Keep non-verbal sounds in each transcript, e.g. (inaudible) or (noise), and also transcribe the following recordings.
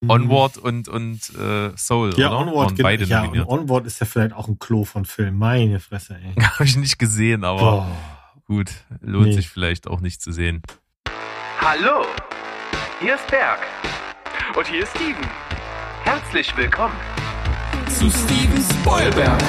Mhm. Onward und, und äh, Soul, ja, oder? Onward, Waren beide ja, nominiert. und Onward ist ja vielleicht auch ein Klo von Film. Meine Fresse, ey. (laughs) Habe ich nicht gesehen, aber Boah. gut, lohnt Nee. sich vielleicht auch nicht zu sehen. Hallo, hier ist Berg. Und hier ist Steven. Herzlich willkommen. zu Steven Spoilberg.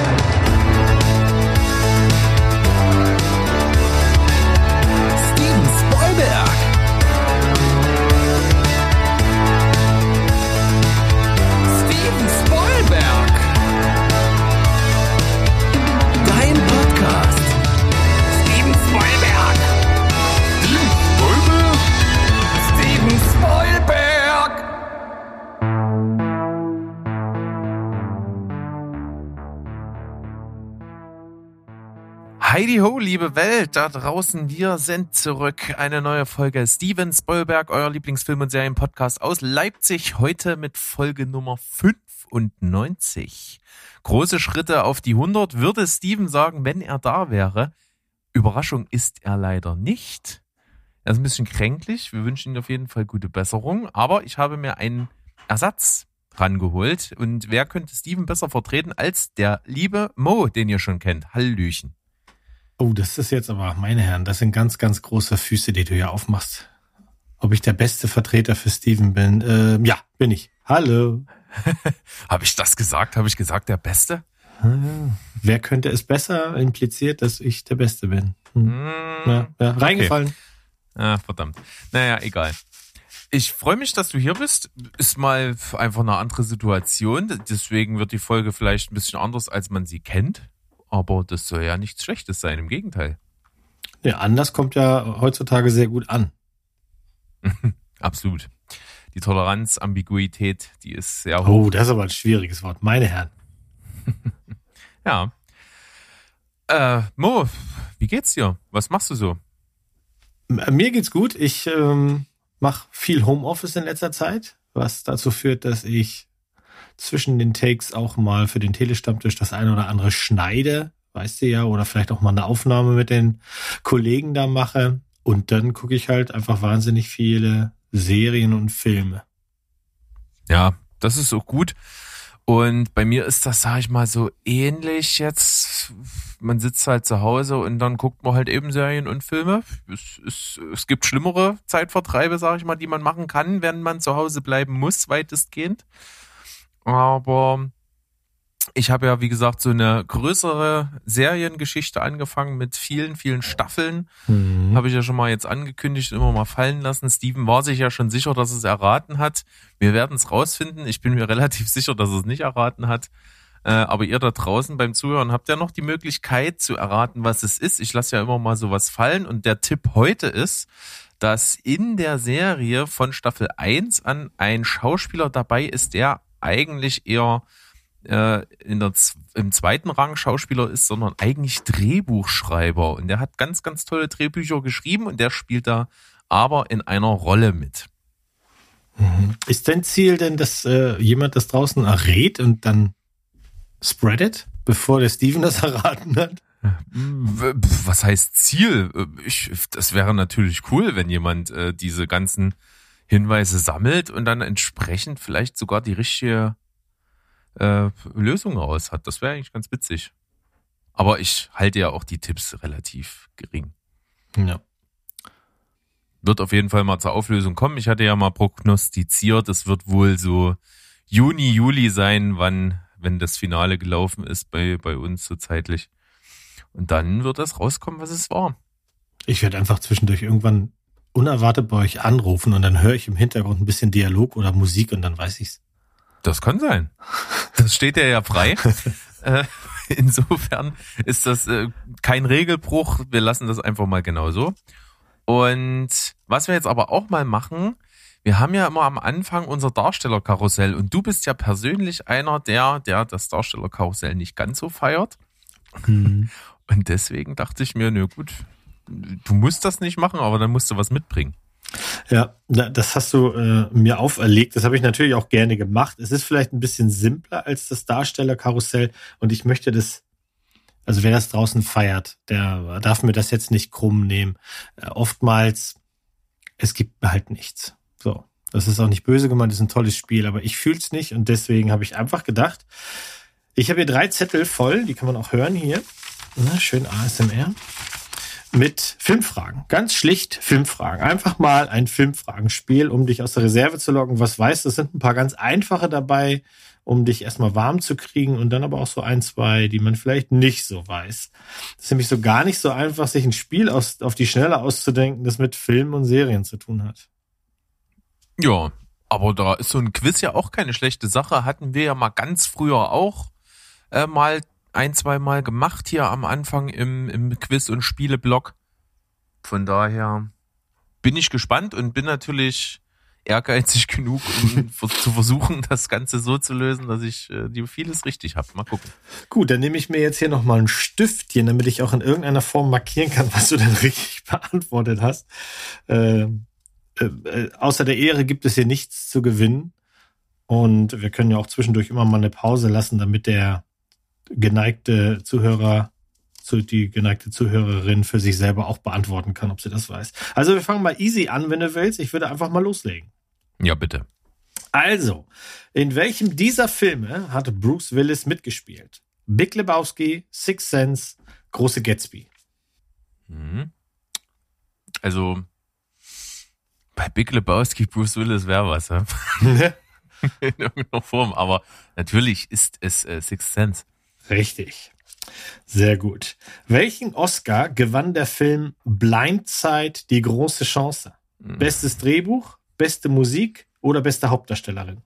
Heidi ho, liebe Welt, da draußen, wir sind zurück. Eine neue Folge Steven Spoilberg, euer Lieblingsfilm- und Serienpodcast aus Leipzig. Heute mit Folge Nummer 95. Große Schritte auf die 100, würde Steven sagen, wenn er da wäre. Überraschung ist er leider nicht. Er ist ein bisschen kränklich. Wir wünschen ihm auf jeden Fall gute Besserung. Aber ich habe mir einen Ersatz rangeholt. Und wer könnte Steven besser vertreten als der liebe Mo, den ihr schon kennt? Hallöchen. Oh, das ist jetzt aber, meine Herren, das sind ganz, ganz große Füße, die du hier aufmachst. Ob ich der beste Vertreter für Steven bin? Ähm, ja, bin ich. Hallo. (laughs) Habe ich das gesagt? Habe ich gesagt, der Beste? Wer könnte es besser impliziert, dass ich der Beste bin? Hm. Hm, Ja, ja, reingefallen. Ah, verdammt. Naja, egal. Ich freue mich, dass du hier bist. Ist mal einfach eine andere Situation. Deswegen wird die Folge vielleicht ein bisschen anders, als man sie kennt. Aber das soll ja nichts Schlechtes sein. Im Gegenteil. Ja, anders kommt ja heutzutage sehr gut an. (laughs) Absolut. Die Toleranz, Ambiguität, die ist sehr hoch. Oh, das ist aber ein schwieriges Wort. Meine Herren. (laughs) Ja. Äh, Mo, wie geht's dir? Was machst du so? Mir geht's gut. Ich ähm, mache viel Homeoffice in letzter Zeit, was dazu führt, dass ich zwischen den Takes auch mal für den Telestammtisch das eine oder andere schneide, weißt du ja, oder vielleicht auch mal eine Aufnahme mit den Kollegen da mache. Und dann gucke ich halt einfach wahnsinnig viele Serien und Filme. Ja, das ist auch gut. Und bei mir ist das, sag ich mal, so ähnlich jetzt. Man sitzt halt zu Hause und dann guckt man halt eben Serien und Filme. Es, es, es gibt schlimmere Zeitvertreibe, sag ich mal, die man machen kann, wenn man zu Hause bleiben muss, weitestgehend. Aber ich habe ja, wie gesagt, so eine größere Seriengeschichte angefangen mit vielen, vielen Staffeln. Mhm. Habe ich ja schon mal jetzt angekündigt, immer mal fallen lassen. Steven war sich ja schon sicher, dass es erraten hat. Wir werden es rausfinden. Ich bin mir (laughs) relativ sicher, dass es nicht erraten hat. Äh, aber ihr da draußen beim Zuhören habt ja noch die Möglichkeit zu erraten, was es ist. Ich lasse ja immer mal sowas fallen. Und der Tipp heute ist, dass in der Serie von Staffel 1 an ein Schauspieler dabei ist, der eigentlich eher äh, in der, im zweiten Rang Schauspieler ist, sondern eigentlich Drehbuchschreiber. Und der hat ganz, ganz tolle Drehbücher geschrieben und der spielt da aber in einer Rolle mit. Ist dein Ziel denn, dass äh, jemand das draußen errät und dann spreadet, bevor der Steven das (laughs) erraten hat? Was heißt Ziel? Ich, das wäre natürlich cool, wenn jemand äh, diese ganzen Hinweise sammelt und dann entsprechend vielleicht sogar die richtige äh, Lösung raus hat. Das wäre eigentlich ganz witzig. Aber ich halte ja auch die Tipps relativ gering. Ja. wird auf jeden Fall mal zur Auflösung kommen. Ich hatte ja mal prognostiziert, es wird wohl so Juni, Juli sein, wann, wenn das Finale gelaufen ist bei, bei uns so zeitlich. Und dann wird das rauskommen, was es war. Ich werde einfach zwischendurch irgendwann unerwartet bei euch anrufen und dann höre ich im Hintergrund ein bisschen Dialog oder Musik und dann weiß ich's. Das kann sein. Das steht dir ja frei. (laughs) äh, insofern ist das äh, kein Regelbruch. Wir lassen das einfach mal genauso. Und was wir jetzt aber auch mal machen, wir haben ja immer am Anfang unser Darstellerkarussell und du bist ja persönlich einer der, der das Darstellerkarussell nicht ganz so feiert. Und deswegen dachte ich mir, nö gut, du musst das nicht machen, aber dann musst du was mitbringen. Ja, da- das hast du äh, mir auferlegt. Das habe ich natürlich auch gerne gemacht. Es ist vielleicht ein bisschen simpler als das Darstellerkarussell und ich möchte das, also wer das draußen feiert, der darf mir das jetzt nicht krumm nehmen. Äh, oftmals, es gibt halt nichts. So. Das ist auch nicht böse gemeint, ist ein tolles Spiel, aber ich fühl's nicht und deswegen habe ich einfach gedacht, ich habe hier drei Zettel voll, die kann man auch hören hier. Na, schön ASMR. Mit Filmfragen. Ganz schlicht Filmfragen. Einfach mal ein Filmfragenspiel, um dich aus der Reserve zu locken. Was weißt du? Es sind ein paar ganz einfache dabei, um dich erstmal warm zu kriegen und dann aber auch so ein, zwei, die man vielleicht nicht so weiß. Es ist nämlich so gar nicht so einfach, sich ein Spiel aus, auf die Schnelle auszudenken, das mit Filmen und Serien zu tun hat. Ja, aber da ist so ein Quiz ja auch keine schlechte Sache. Hatten wir ja mal ganz früher auch äh, mal ein, zwei Mal gemacht hier am Anfang im, im Quiz- und Spieleblock. Von daher bin ich gespannt und bin natürlich ehrgeizig (laughs) genug, um zu versuchen, das Ganze so zu lösen, dass ich äh, die vieles richtig habe. Mal gucken. Gut, dann nehme ich mir jetzt hier nochmal ein Stiftchen, damit ich auch in irgendeiner Form markieren kann, (laughs) was du denn richtig beantwortet hast. Äh, äh, äh, außer der Ehre gibt es hier nichts zu gewinnen. Und wir können ja auch zwischendurch immer mal eine Pause lassen, damit der geneigte Zuhörer, die geneigte Zuhörerin für sich selber auch beantworten kann, ob sie das weiß. Also wir fangen mal easy an, wenn du willst. Ich würde einfach mal loslegen. Ja, bitte. Also, in welchem dieser Filme hat Bruce Willis mitgespielt? Big Lebowski, Six Sense, Große Gatsby. Mhm. Also, bei Big Lebowski, Bruce Willis wäre was, ja? (laughs) (laughs) in irgendeiner Form. Aber natürlich ist es äh, Sixth Sense. Richtig. Sehr gut. Welchen Oscar gewann der Film Blindside die große Chance? Mhm. Bestes Drehbuch, beste Musik oder beste Hauptdarstellerin?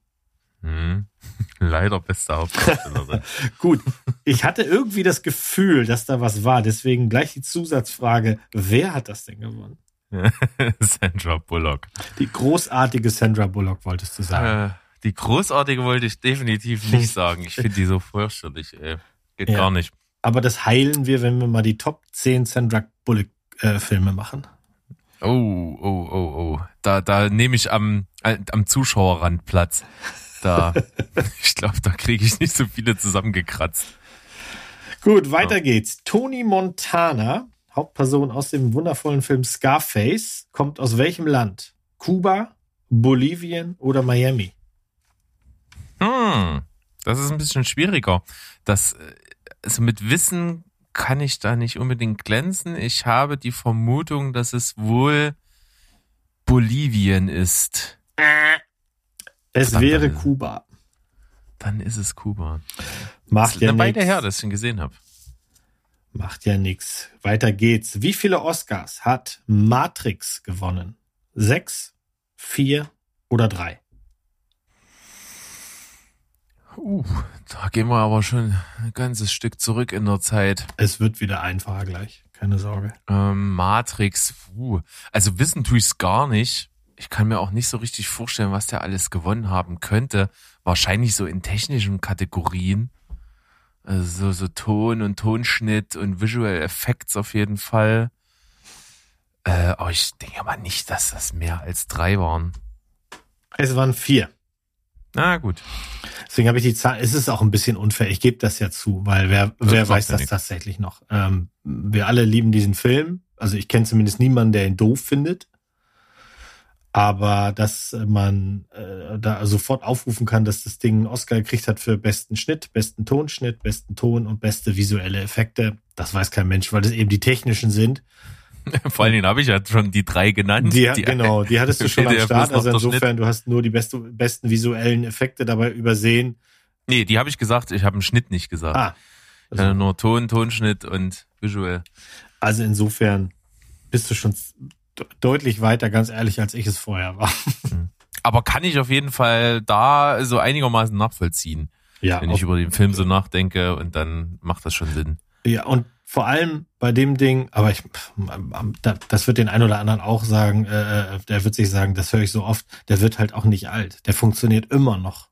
Mhm. (laughs) Leider beste Hauptdarstellerin. (laughs) Gut, ich hatte irgendwie das Gefühl, dass da was war. Deswegen gleich die Zusatzfrage, wer hat das denn gewonnen? (laughs) Sandra Bullock. Die großartige Sandra Bullock, wolltest du sagen. Äh, die großartige wollte ich definitiv nicht sagen. Ich finde die so fürchterlich, ey. Geht Ja. gar nicht. Aber das heilen wir, wenn wir mal die Top 10 Sandra Bullock äh, Filme machen. Oh, oh, oh, oh. Da, da nehme ich am, äh, am Zuschauerrand Platz. Da, (laughs) (laughs) ich glaube, da kriege ich nicht so viele zusammengekratzt. Gut, weiter geht's. Tony Montana, Hauptperson aus dem wundervollen Film Scarface, kommt aus welchem Land? Kuba, Bolivien oder Miami? Hm, das ist ein bisschen schwieriger. Das, äh, also mit Wissen kann ich da nicht unbedingt glänzen. Ich habe die Vermutung, dass es wohl Bolivien ist. Es Verdammt, wäre Alter. Kuba. Dann ist es Kuba. Macht Das ja nix. her, dass ich ihn gesehen habe. Macht ja nix. Weiter geht's. Wie viele Oscars hat Matrix gewonnen? Sechs, vier oder drei? Uh, da gehen wir aber schon ein ganzes Stück zurück in der Zeit. Es wird wieder einfacher gleich. Keine Sorge. Ähm, Matrix, uh, also wissen tue ich's gar nicht. Ich kann mir auch nicht so richtig vorstellen, was der alles gewonnen haben könnte. Wahrscheinlich so in technischen Kategorien. Also so, so Ton und Tonschnitt und Visual Effects auf jeden Fall. Äh, aber ich denke aber nicht, dass das mehr als drei waren. Es waren vier. Na gut. Deswegen habe ich die Zahl. Es ist auch ein bisschen unfair. Ich gebe das ja zu, weil wer, wer weiß das nichts. tatsächlich noch? Ähm, wir alle lieben diesen Film. Also ich kenne zumindest niemanden, der ihn doof findet. Aber dass man äh, da sofort aufrufen kann, dass das Ding einen Oscar gekriegt hat für besten Schnitt, besten Tonschnitt, besten Ton und beste visuelle Effekte, das weiß kein Mensch, weil das eben die technischen sind. (laughs) Vor allen Dingen habe ich ja schon die drei genannt. Die, genau, die hattest du schon am (laughs) Start. Also insofern, du hast nur die beste, besten visuellen Effekte dabei übersehen. Nee, die habe ich gesagt, ich habe einen Schnitt nicht gesagt. Ah, Ich hatte nur Ton, Tonschnitt und Visual. Also insofern bist du schon de- deutlich weiter, ganz ehrlich, als ich es vorher war. Aber kann ich auf jeden Fall da so einigermaßen nachvollziehen, Ja, wenn ich über den Film so nachdenke und dann macht das schon Sinn. ja und vor allem bei dem Ding, aber ich, da- das wird den einen oder anderen auch sagen, äh, der wird sich sagen, das höre ich so oft, der wird halt auch nicht alt. Der funktioniert immer noch.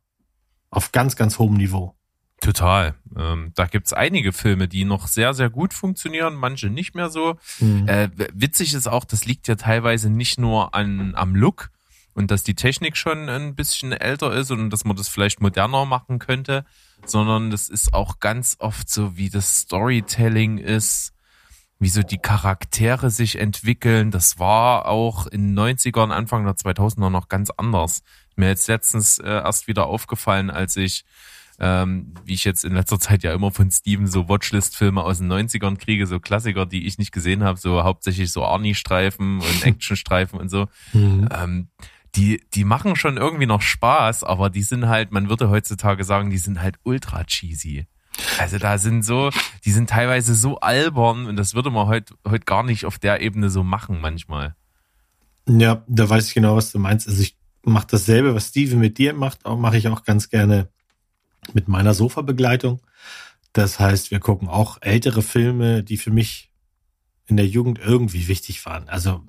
Auf ganz, ganz hohem Niveau. Total. Ähm, da gibt's einige Filme, die noch sehr, sehr gut funktionieren, manche nicht mehr so. Mhm. Äh, witzig ist auch, das liegt ja teilweise nicht nur an, am Look und dass die Technik schon ein bisschen älter ist und dass man das vielleicht moderner machen könnte, sondern das ist auch ganz oft so, wie das Storytelling ist, wie so die Charaktere sich entwickeln. Das war auch in den 90ern, Anfang der 2000er noch ganz anders. Mir jetzt letztens äh, erst wieder aufgefallen, als ich, ähm, wie ich jetzt in letzter Zeit ja immer von Steven so Watchlist-Filme aus den 90ern kriege, so Klassiker, die ich nicht gesehen habe, so hauptsächlich so Arnie-Streifen und (laughs) Action-Streifen und so. Mhm. Ähm, die, die machen schon irgendwie noch Spaß, aber die sind halt, man würde heutzutage sagen, die sind halt ultra cheesy. Also da sind so, die sind teilweise so albern und das würde man heute heut gar nicht auf der Ebene so machen manchmal. Ja, da weiß ich genau, was du meinst. Also ich mache dasselbe, was Steven mit dir macht, auch mache ich auch ganz gerne mit meiner Sofa-Begleitung. Das heißt, wir gucken auch ältere Filme, die für mich in der Jugend irgendwie wichtig waren. Also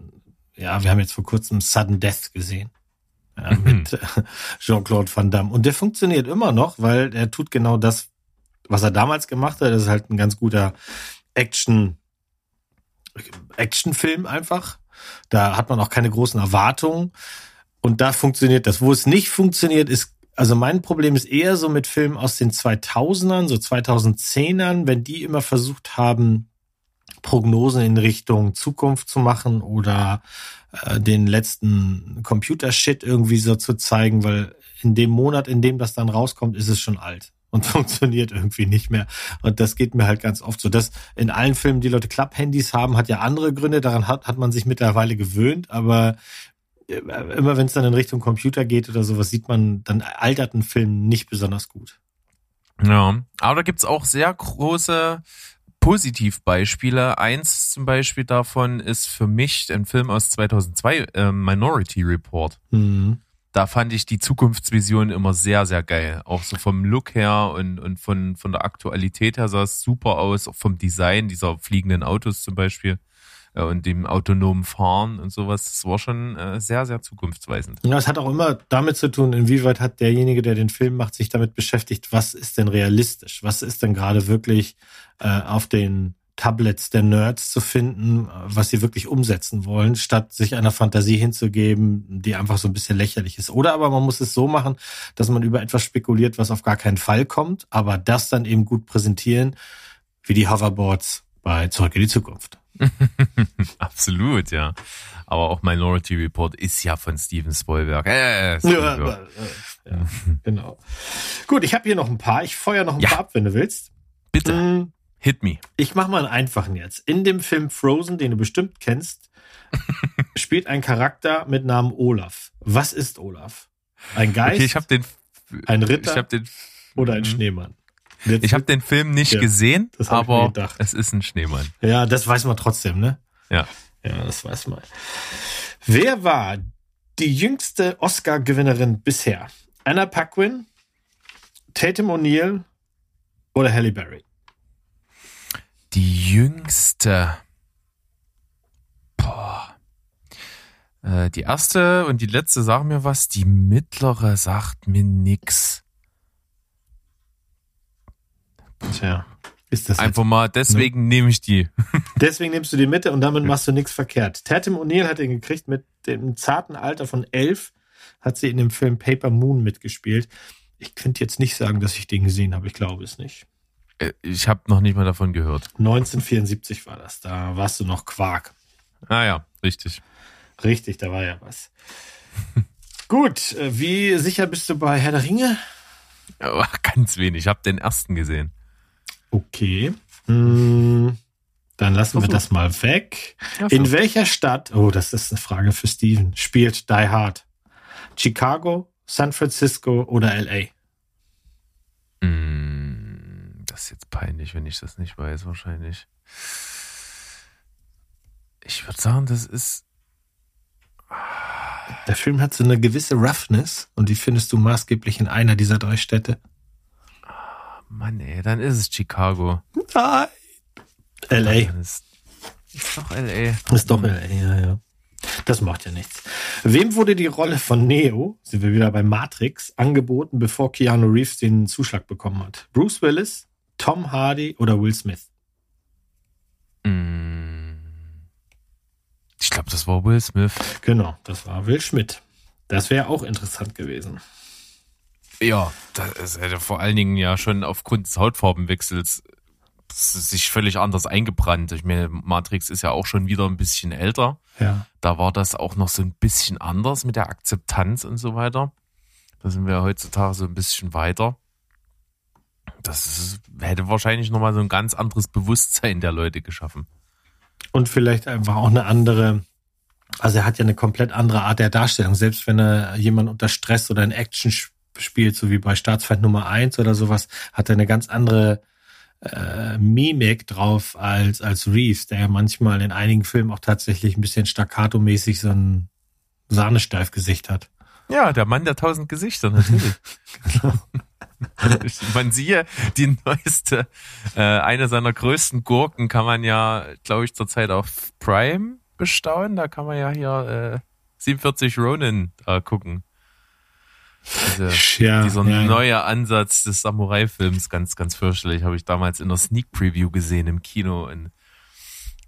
ja, wir haben jetzt vor kurzem Sudden Death gesehen. Ja, Mhm. mit äh, Jean-Claude Van Damme. Und der funktioniert immer noch, weil er tut genau das, was er damals gemacht hat. Das ist halt ein ganz guter Action, Actionfilm einfach. Da hat man auch keine großen Erwartungen. Und da funktioniert das. Wo es nicht funktioniert, ist, also mein Problem ist eher so mit Filmen aus den 2000ern, so 2010ern, wenn die immer versucht haben, Prognosen in Richtung Zukunft zu machen oder äh, den letzten Computershit irgendwie so zu zeigen, weil in dem Monat, in dem das dann rauskommt, ist es schon alt und (laughs) funktioniert irgendwie nicht mehr. Und das geht mir halt ganz oft so. Dass in allen Filmen die Leute Klapphandys haben, hat ja andere Gründe. Daran hat, hat man sich mittlerweile gewöhnt. Aber äh, immer wenn es dann in Richtung Computer geht oder sowas, sieht man, dann altert ein Film nicht besonders gut. Ja, aber da gibt's auch sehr große Positivbeispiele. Eins zum Beispiel davon ist für mich ein Film aus 2002, äh, Minority Report. Mhm. Da fand ich die Zukunftsvision immer sehr, sehr geil. Auch so vom Look her und, und von, von der Aktualität her sah es super aus. Auch vom Design dieser fliegenden Autos zum Beispiel und dem autonomen Fahren und sowas. Das war schon äh, sehr, sehr zukunftsweisend. Ja, es hat auch immer damit zu tun, inwieweit hat derjenige, der den Film macht, sich damit beschäftigt, was ist denn realistisch? Was ist denn gerade wirklich äh, auf den Tablets der Nerds zu finden, was sie wirklich umsetzen wollen, statt sich einer Fantasie hinzugeben, die einfach so ein bisschen lächerlich ist. Oder aber man muss es so machen, dass man über etwas spekuliert, was auf gar keinen Fall kommt, aber das dann eben gut präsentieren, wie die Hoverboards bei Zurück in die Zukunft. (laughs) Absolut, ja. Aber auch Minority Report ist ja von Steven Spielberg. Äh, Spielberg. Ja, ja, genau. Gut, ich habe hier noch ein paar. Ich feuer noch ein Ja. paar ab, wenn du willst. Bitte, Mm, hit me. Ich mache mal einen einfachen jetzt. In dem Film Frozen, den du bestimmt kennst, (laughs) spielt ein Charakter mit Namen Olaf. Was ist Olaf? Ein Geist, Okay, ich habe den, ein Ritter ich habe den, oder ein Mhm. Schneemann? Jetzt- ich habe den Film nicht Ja, gesehen, aber es ist ein Schneemann. ja, das weiß man trotzdem, ne? Ja. Ja, das weiß man. Wer war die jüngste Oscar-Gewinnerin bisher? Anna Paquin, Tatum O'Neill oder Halle Berry? Die jüngste. Boah. Äh, die erste und die letzte sagen mir was, die mittlere sagt mir nix. Tja, ist das Einfach mal, deswegen nehme ich die. (laughs) (laughs) Deswegen nimmst du die Mitte und damit machst du nichts verkehrt. Tatum O'Neill hat ihn gekriegt mit dem zarten Alter von elf, hat sie in dem Film Paper Moon mitgespielt. Ich könnte jetzt nicht sagen, dass ich den gesehen habe. Ich glaube es nicht. Äh, Ich habe noch nicht mal davon gehört. 1974 war das. Da warst du noch Quark. Ah ja, richtig. Richtig, da war ja was. (laughs) Gut, äh, wie sicher bist du bei Herr der Ringe? Aber ganz wenig. Ich habe den ersten gesehen. Okay. Hm, dann lassen wir das mal weg. In welcher Stadt, oh, das ist eine Frage für Steven, spielt Die Hard? Chicago, San Francisco oder LA? Mm, Das ist jetzt peinlich, wenn ich das nicht weiß, wahrscheinlich. Ich würde sagen, das ist. Der Film hat so eine gewisse Roughness und die findest du maßgeblich in einer dieser drei Städte. Mann, ey, dann ist es Chicago. Nein. LA. Ist, ist doch LA. Ist doch LA, ja, ja. Das macht ja nichts. Wem wurde die Rolle von Neo, sind wir wieder bei Matrix, angeboten, bevor Keanu Reeves den Zuschlag bekommen hat? Bruce Willis, Tom Hardy oder Will Smith? Mm. Ich glaube, das war Will Smith. Genau, das war Will Schmidt. Das wäre auch interessant gewesen. Ja, das ist ja vor allen Dingen ja schon aufgrund des Hautfarbenwechsels sich völlig anders eingebrannt. Ich meine, Matrix ist ja auch schon wieder ein bisschen älter. Ja. Da war das auch noch so ein bisschen anders mit der Akzeptanz und so weiter. Da sind wir heutzutage so ein bisschen weiter. Das ist, hätte wahrscheinlich nochmal so ein ganz anderes Bewusstsein der Leute geschaffen. Und vielleicht einfach auch eine andere, also er hat ja eine komplett andere Art der Darstellung. Selbst wenn er jemand unter Stress oder in Action sp- spielt, so wie bei Staatsfeind Nummer eins oder sowas, hat er eine ganz andere äh, Mimik drauf als, als Reeves, der ja manchmal in einigen Filmen auch tatsächlich ein bisschen staccato-mäßig so ein Sahnesteifgesicht hat. Ja, der Mann der tausend Gesichter, natürlich. (laughs) man siehe, die neueste, äh, eine seiner größten Gurken kann man ja, glaube ich, zurzeit auf Prime bestaunen. Da kann man ja hier äh, 47 Ronin äh, gucken. Diese, Ja, dieser ja, ja. neue Ansatz des Samurai-Films, ganz, ganz fürchterlich, habe ich damals in der Sneak Preview gesehen im Kino. Und,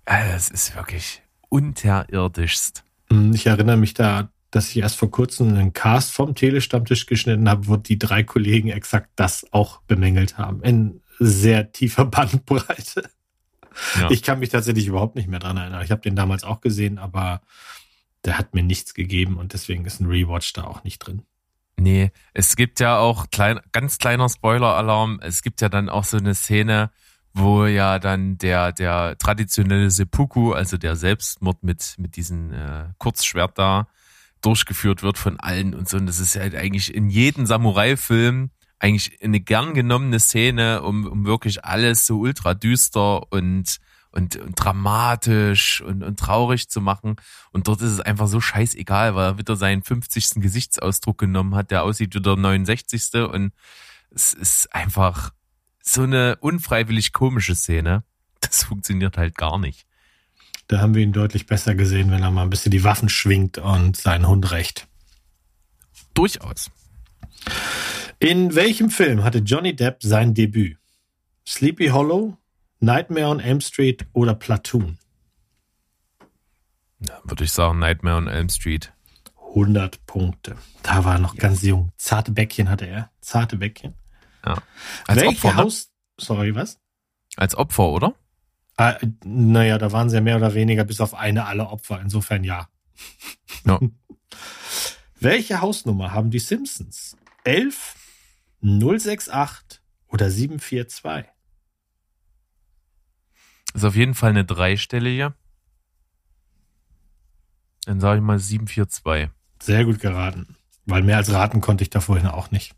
äh, das ist wirklich unterirdischst. Hm, Ich erinnere mich da, dass ich erst vor kurzem einen Cast vom Telestammtisch geschnitten habe, wo die drei Kollegen exakt das auch bemängelt haben. In sehr tiefer (laughs) Bandbreite. Ja. Ich kann mich tatsächlich überhaupt nicht mehr dran erinnern. Ich habe den damals auch gesehen, aber der hat mir nichts gegeben und deswegen ist ein Rewatch da auch nicht drin. Nee, es gibt ja auch klein, ganz kleiner Spoiler-Alarm. Es gibt ja dann auch so eine Szene, wo ja dann der der traditionelle Seppuku, also der Selbstmord mit mit diesem äh, Kurzschwert da durchgeführt wird von allen und so. Und das ist halt eigentlich in jedem Samurai-Film eigentlich eine gern genommene Szene, um, um wirklich alles so ultra düster und und, und dramatisch und, und traurig zu machen. Und dort ist es einfach so scheißegal, weil er wieder seinen 50. Gesichtsausdruck genommen hat, der aussieht wie der 69. Und es ist einfach so eine unfreiwillig komische Szene. Das funktioniert halt gar nicht. Da haben wir ihn deutlich besser gesehen, wenn er mal ein bisschen die Waffen schwingt und seinen Hund rächt. Durchaus. In welchem Film hatte Johnny Depp sein Debüt? Sleepy Hollow, Nightmare on Elm Street oder Platoon? Ja, würde ich sagen, Nightmare on Elm Street. 100 Punkte. Da war er noch ganz jung. Zarte Bäckchen hatte er. Zarte Bäckchen. Ja. Als Welche Opfer, ne? Haus... Sorry, was? Als Opfer, oder? Ah, naja, da waren sie ja mehr oder weniger bis auf eine alle Opfer. Insofern ja. Ja. (laughs) Welche Hausnummer haben die Simpsons? 11, 068 oder 742? Ist auf jeden Fall eine dreistellige. Dann sage ich mal 742. Sehr gut geraten. Weil mehr als raten konnte ich da vorhin auch nicht.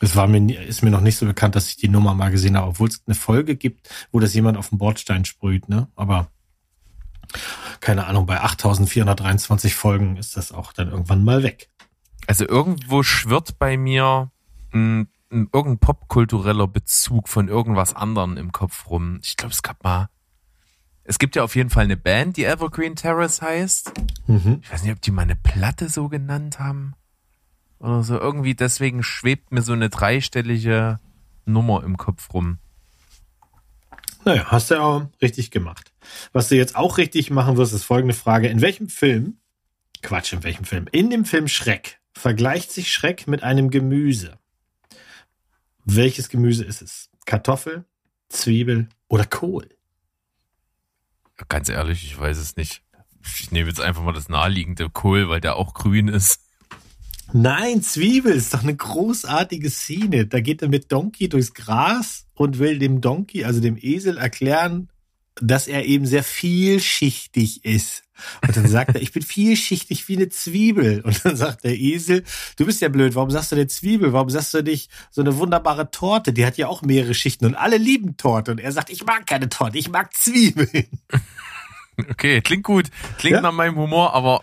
Es war mir, nie- ist mir noch nicht so bekannt, dass ich die Nummer mal gesehen habe, obwohl es eine Folge gibt, wo das jemand auf dem Bordstein sprüht, ne? Aber keine Ahnung, bei 8423 Folgen ist das auch dann irgendwann mal weg. Also irgendwo schwirrt bei mir ein, ein, irgendein popkultureller Bezug von irgendwas anderem im Kopf rum. Ich glaube, es gab mal. Es gibt ja auf jeden Fall eine Band, die Evergreen Terrace heißt. Mhm. Ich weiß nicht, ob die mal eine Platte so genannt haben. Oder so. Irgendwie deswegen schwebt mir so eine dreistellige Nummer im Kopf rum. Naja, hast du ja auch richtig gemacht. Was du jetzt auch richtig machen wirst, ist folgende Frage. In welchem Film, Quatsch, in welchem Film? In dem Film Schreck vergleicht sich Schreck mit einem Gemüse. Welches Gemüse ist es? Kartoffel, Zwiebel oder Kohl? Ganz ehrlich, ich weiß es nicht. Ich nehme jetzt einfach mal das naheliegende Kohl, weil der auch grün ist. Nein, Zwiebel ist doch eine großartige Szene. Da geht er mit Donkey durchs Gras und will dem Donkey, also dem Esel, erklären, dass er eben sehr vielschichtig ist. Und dann sagt er, ich bin vielschichtig wie eine Zwiebel. Und dann sagt der Esel, du bist ja blöd, warum sagst du denn Zwiebel? Warum sagst du nicht so eine wunderbare Torte? Die hat ja auch mehrere Schichten und alle lieben Torte. Und er sagt, ich mag keine Torte, ich mag Zwiebeln. Okay, klingt gut. Klingt Ja. nach meinem Humor, aber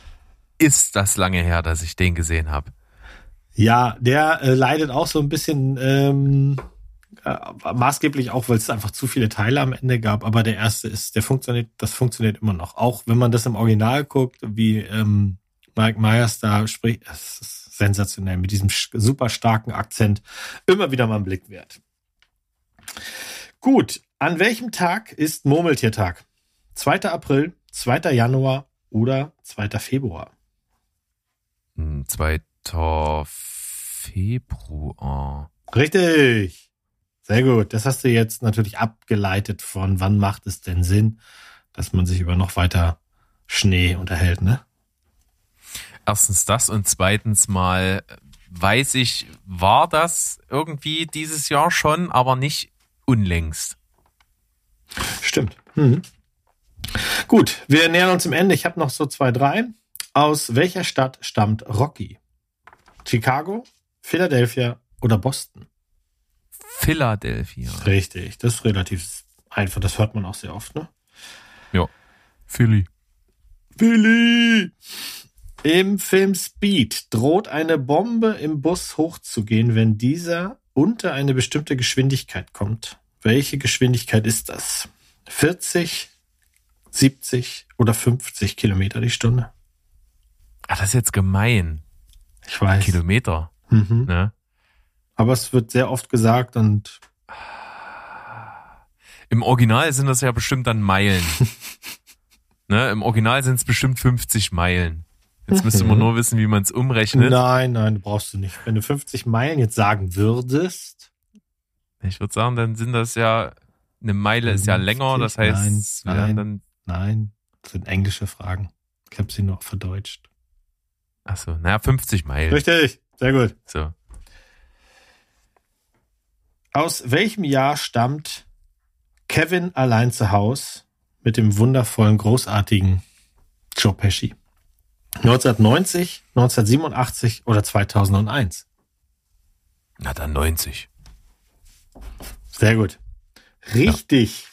ist das lange her, dass ich den gesehen habe? Ja, der äh, leidet auch so ein bisschen ähm, äh, maßgeblich auch, weil es einfach zu viele Teile am Ende gab. Aber der erste ist, der funktioniert, das funktioniert immer noch. Auch wenn man das im Original guckt, wie ähm, Mike Myers da spricht, es ist sensationell mit diesem super starken Akzent. Immer wieder mal einen Blick wert. Gut, an welchem Tag ist Murmeltiertag? 2. April, 2. Januar oder 2. Februar? Hm, 2. Februar. Richtig. Sehr gut. Das hast du jetzt natürlich abgeleitet von, wann macht es denn Sinn, dass man sich über noch weiter Schnee unterhält, ne? Erstens das und zweitens mal weiß ich, war das irgendwie dieses Jahr schon, aber nicht unlängst. Stimmt. Mhm. Gut, wir nähern uns dem Ende. Ich habe noch so zwei, drei. Aus welcher Stadt stammt Rocky? Chicago, Philadelphia oder Boston? Philadelphia. Richtig, das ist relativ einfach. Das hört man auch sehr oft, ne? Ja. Philly. Billy! Im Film Speed droht eine Bombe im Bus hochzugehen, wenn dieser unter eine bestimmte Geschwindigkeit kommt. Welche Geschwindigkeit ist das? 40, 70 oder 50 Kilometer die Stunde? Ah, das ist jetzt gemein. Ich weiß. Kilometer. Mhm. Ne? Aber es wird sehr oft gesagt und Im Original sind das ja bestimmt dann Meilen. (laughs) ne? Im Original sind es bestimmt 50 Meilen. Jetzt müsste man Mhm. nur wissen, wie man es umrechnet. nein, nein, brauchst du nicht. Wenn du 50 Meilen jetzt sagen würdest, Ich würde sagen, dann sind das ja, eine Meile ist ja länger, das 50, heißt, nein, nein. dann, nein, das sind englische Fragen. Ich habe sie noch verdeutscht. ach so, naja, 50 Meilen. Richtig, sehr gut. So. Aus welchem Jahr stammt Kevin allein zu Haus mit dem wundervollen, großartigen Joe Pesci? 1990, 1987 oder 2001? Na dann 90. Sehr gut. Richtig.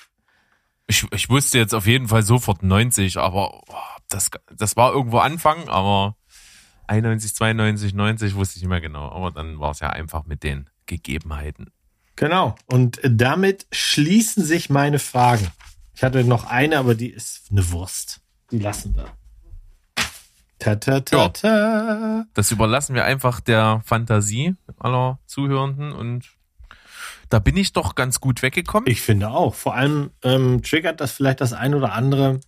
Ich, ich wusste jetzt auf jeden Fall sofort 90, aber oh, das, das war irgendwo Anfang, aber 91, 92, 90 wusste ich nicht mehr genau. Aber dann war es ja einfach mit den Gegebenheiten. Genau. Und damit schließen sich meine Fragen. Ich hatte noch eine, aber die ist eine Wurst. Die lassen wir. Ta ta ta ta. Das überlassen wir einfach der Fantasie aller Zuhörenden und da bin ich doch ganz gut weggekommen. Ich finde auch. Vor allem ähm, triggert das vielleicht das ein oder andere,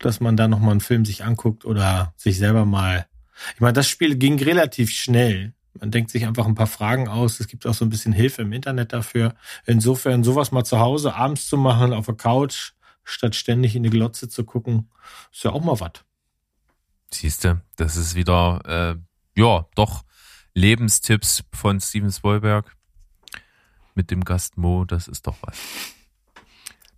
dass man da nochmal einen Film sich anguckt oder sich selber mal. Ich meine, das Spiel ging relativ schnell. Man denkt sich einfach ein paar Fragen aus. Es gibt auch so ein bisschen Hilfe im Internet dafür. Insofern, sowas mal zu Hause abends zu machen, auf der Couch, statt ständig in die Glotze zu gucken, ist ja auch mal was. Siehste, das ist wieder, äh, ja, doch Lebenstipps von Steven Spielberg mit dem Gast Mo, das ist doch was.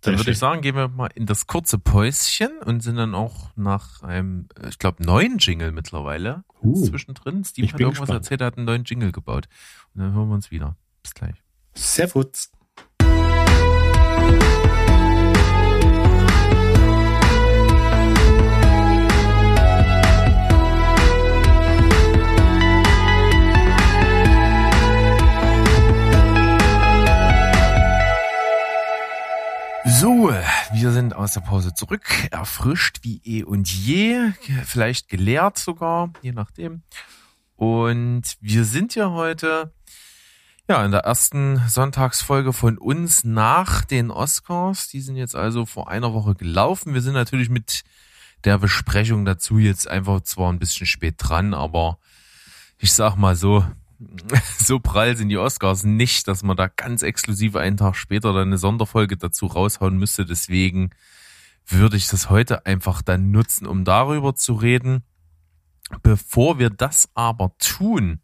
Dann würde ich sagen, gehen wir mal in das kurze Päuschen und sind dann auch nach einem, äh, ich glaube, neuen Jingle mittlerweile Uh, zwischendrin. Steve hat irgendwas gespannt. erzählt, er hat einen neuen Jingle gebaut. Und dann hören wir uns wieder. Bis gleich. Servus. So, wir sind aus der Pause zurück, erfrischt wie eh und je, vielleicht gelehrt sogar, je nachdem. Und wir sind ja heute ja in der ersten Sonntagsfolge von uns nach den Oscars. Die sind jetzt also vor einer Woche gelaufen. Wir sind natürlich mit der Besprechung dazu jetzt einfach zwar ein bisschen spät dran, aber ich sag mal so, (laughs) so prall sind die Oscars nicht, dass man da ganz exklusiv einen Tag später dann eine Sonderfolge dazu raushauen müsste. Deswegen würde ich das heute einfach dann nutzen, um darüber zu reden. Bevor wir das aber tun,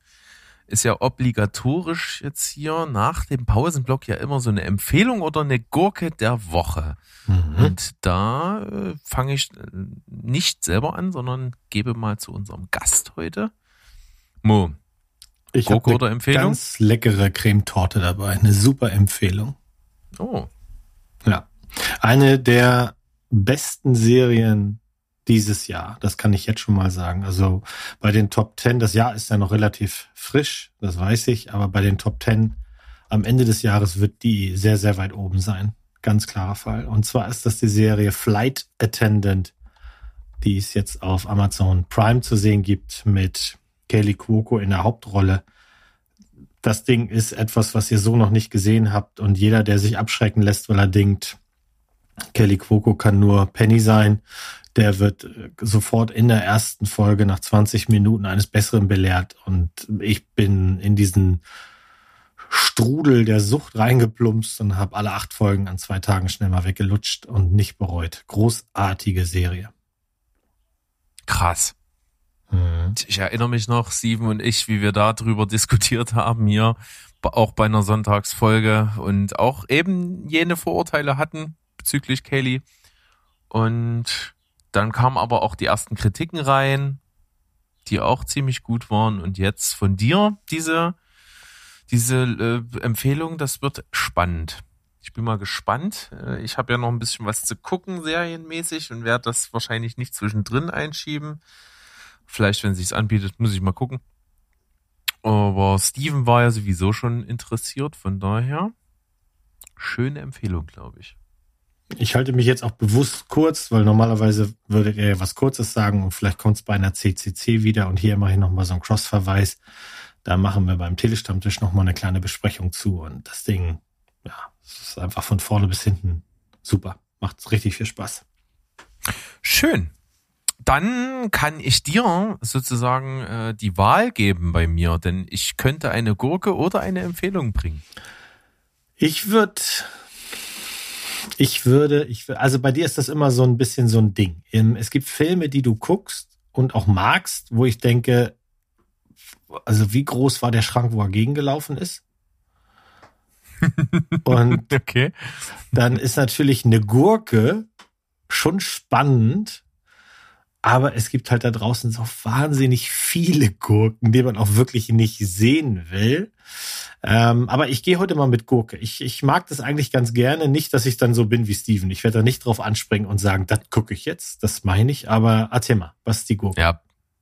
ist ja obligatorisch jetzt hier nach dem Pausenblock ja immer so eine Empfehlung oder eine Gurke der Woche. Mhm. Und da äh, fange ich äh, nicht selber an, sondern gebe mal zu unserem Gast heute. Mo, Ich habe oder eine Empfehlung? ganz leckere Cremetorte dabei. Eine super Empfehlung. Oh, Ja. Eine der besten Serien dieses Jahr. Das kann ich jetzt schon mal sagen. Also bei den Top Ten, das Jahr ist ja noch relativ frisch, das weiß ich, aber bei den Top Ten am Ende des Jahres wird die sehr, sehr weit oben sein. Ganz klarer Fall. Und zwar ist das die Serie Flight Attendant, die es jetzt auf Amazon Prime zu sehen gibt mit Kelly Cuoco in der Hauptrolle. Das Ding ist etwas, was ihr so noch nicht gesehen habt und jeder, der sich abschrecken lässt, weil er denkt, Kelly Cuoco kann nur Penny sein, der wird äh, sofort in der ersten Folge nach 20 Minuten eines Besseren belehrt und ich bin in diesen Strudel der Sucht reingeplumpst und habe alle acht Folgen an zwei Tagen schnell mal weggelutscht und nicht bereut. Großartige Serie. Krass. Mhm. Ich erinnere mich noch, Steven und ich, wie wir da drüber diskutiert haben hier, auch bei einer Sonntagsfolge und auch eben jene Vorurteile hatten bezüglich Kaylee. Und dann kamen aber auch die ersten Kritiken rein, die auch ziemlich gut waren. Und jetzt von dir diese, diese äh, Empfehlung, das wird spannend. Ich bin mal gespannt. Äh, Ich habe ja noch ein bisschen was zu gucken, serienmäßig, und werde das wahrscheinlich nicht zwischendrin einschieben. Vielleicht, wenn sich's anbietet, muss ich mal gucken. Aber Steven war ja sowieso schon interessiert, von daher schöne Empfehlung, glaube ich. Ich halte mich jetzt auch bewusst kurz, weil normalerweise würdet ihr ja was Kurzes sagen und vielleicht kommt es bei einer CCC wieder und hier immerhin nochmal so ein Cross-Verweis. Da machen wir beim Telestammtisch nochmal eine kleine Besprechung zu und das Ding, ja, es ist einfach von vorne bis hinten super. Macht richtig viel Spaß. Schön. Dann kann ich dir sozusagen äh, die Wahl geben bei mir, denn ich könnte eine Gurke oder eine Empfehlung bringen. Ich würde, ich würde, ich wür- also bei dir ist das immer so ein bisschen so ein Ding. Ähm, Es gibt Filme, die du guckst und auch magst, wo ich denke, also wie groß war der Schrank, wo er gegengelaufen ist? (laughs) und Okay. dann ist natürlich eine Gurke schon spannend, aber es gibt halt da draußen so wahnsinnig viele Gurken, die man auch wirklich nicht sehen will. Ähm, aber ich gehe heute mal mit Gurke. Ich, ich mag das eigentlich ganz gerne. Nicht, dass ich dann so bin wie Steven. Ich werde da nicht drauf anspringen und sagen, das gucke ich jetzt. Das meine ich. Aber erzähl mal, was ist die Gurke? Ja,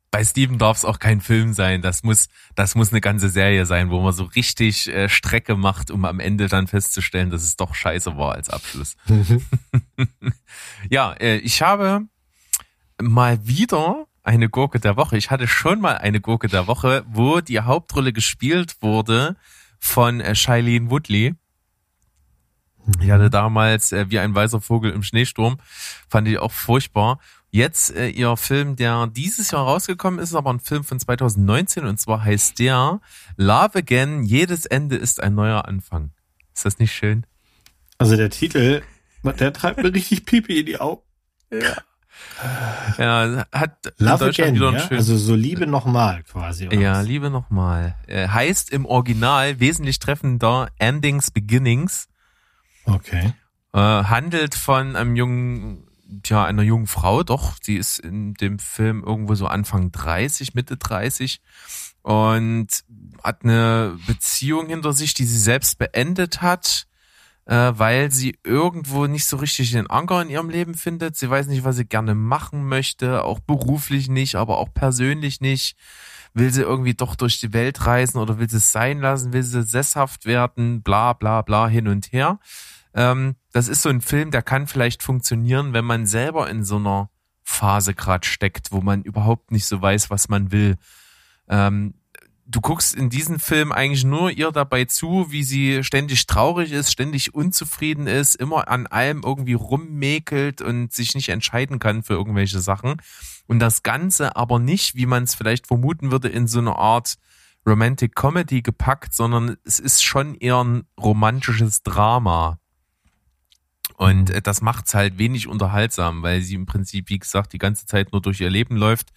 bei Steven darf es auch kein Film sein. Das muss, das muss eine ganze Serie sein, wo man so richtig äh, Strecke macht, um am Ende dann festzustellen, dass es doch scheiße war als Abschluss. (laughs) Ja, äh, ich habe mal wieder eine Gurke der Woche. Ich hatte schon mal eine Gurke der Woche, wo die Hauptrolle gespielt wurde von äh, Shailene Woodley. Ich hatte damals äh, wie ein weißer Vogel im Schneesturm, fand ich auch furchtbar. Jetzt äh, ihr Film, der dieses Jahr rausgekommen ist, ist aber ein Film von 2019 und zwar heißt der Love Again, jedes Ende ist ein neuer Anfang. Ist das nicht schön? Also der Titel, der treibt mir richtig Pipi in die Augen. Ja, hat in Love Deutschland Again, wieder einen ja? also so Liebe nochmal quasi. Oder Ja, was? Liebe nochmal. Äh, heißt im Original wesentlich treffender Endings Beginnings. Okay. Äh, handelt von einem jungen, tja, einer jungen Frau, doch, die ist in dem Film irgendwo so Anfang 30, Mitte 30 und hat eine Beziehung hinter sich, die sie selbst beendet hat, äh, weil sie irgendwo nicht so richtig den Anker in ihrem Leben findet. Sie weiß nicht, was sie gerne machen möchte, auch beruflich nicht, aber auch persönlich nicht. Will sie irgendwie doch durch die Welt reisen oder will sie es sein lassen? Will sie sesshaft werden? Bla bla bla hin und her. Ähm, das ist so ein Film, der kann vielleicht funktionieren, wenn man selber in so einer Phase gerade steckt, wo man überhaupt nicht so weiß, was man will. Ähm, du guckst in diesem Film eigentlich nur ihr dabei zu, wie sie ständig traurig ist, ständig unzufrieden ist, immer an allem irgendwie rummäkelt und sich nicht entscheiden kann für irgendwelche Sachen. Und das Ganze aber nicht, wie man es vielleicht vermuten würde, in so eine Art Romantic Comedy gepackt, sondern es ist schon eher ein romantisches Drama. Und äh, das macht's halt wenig unterhaltsam, weil sie im Prinzip, wie gesagt, die ganze Zeit nur durch ihr Leben läuft.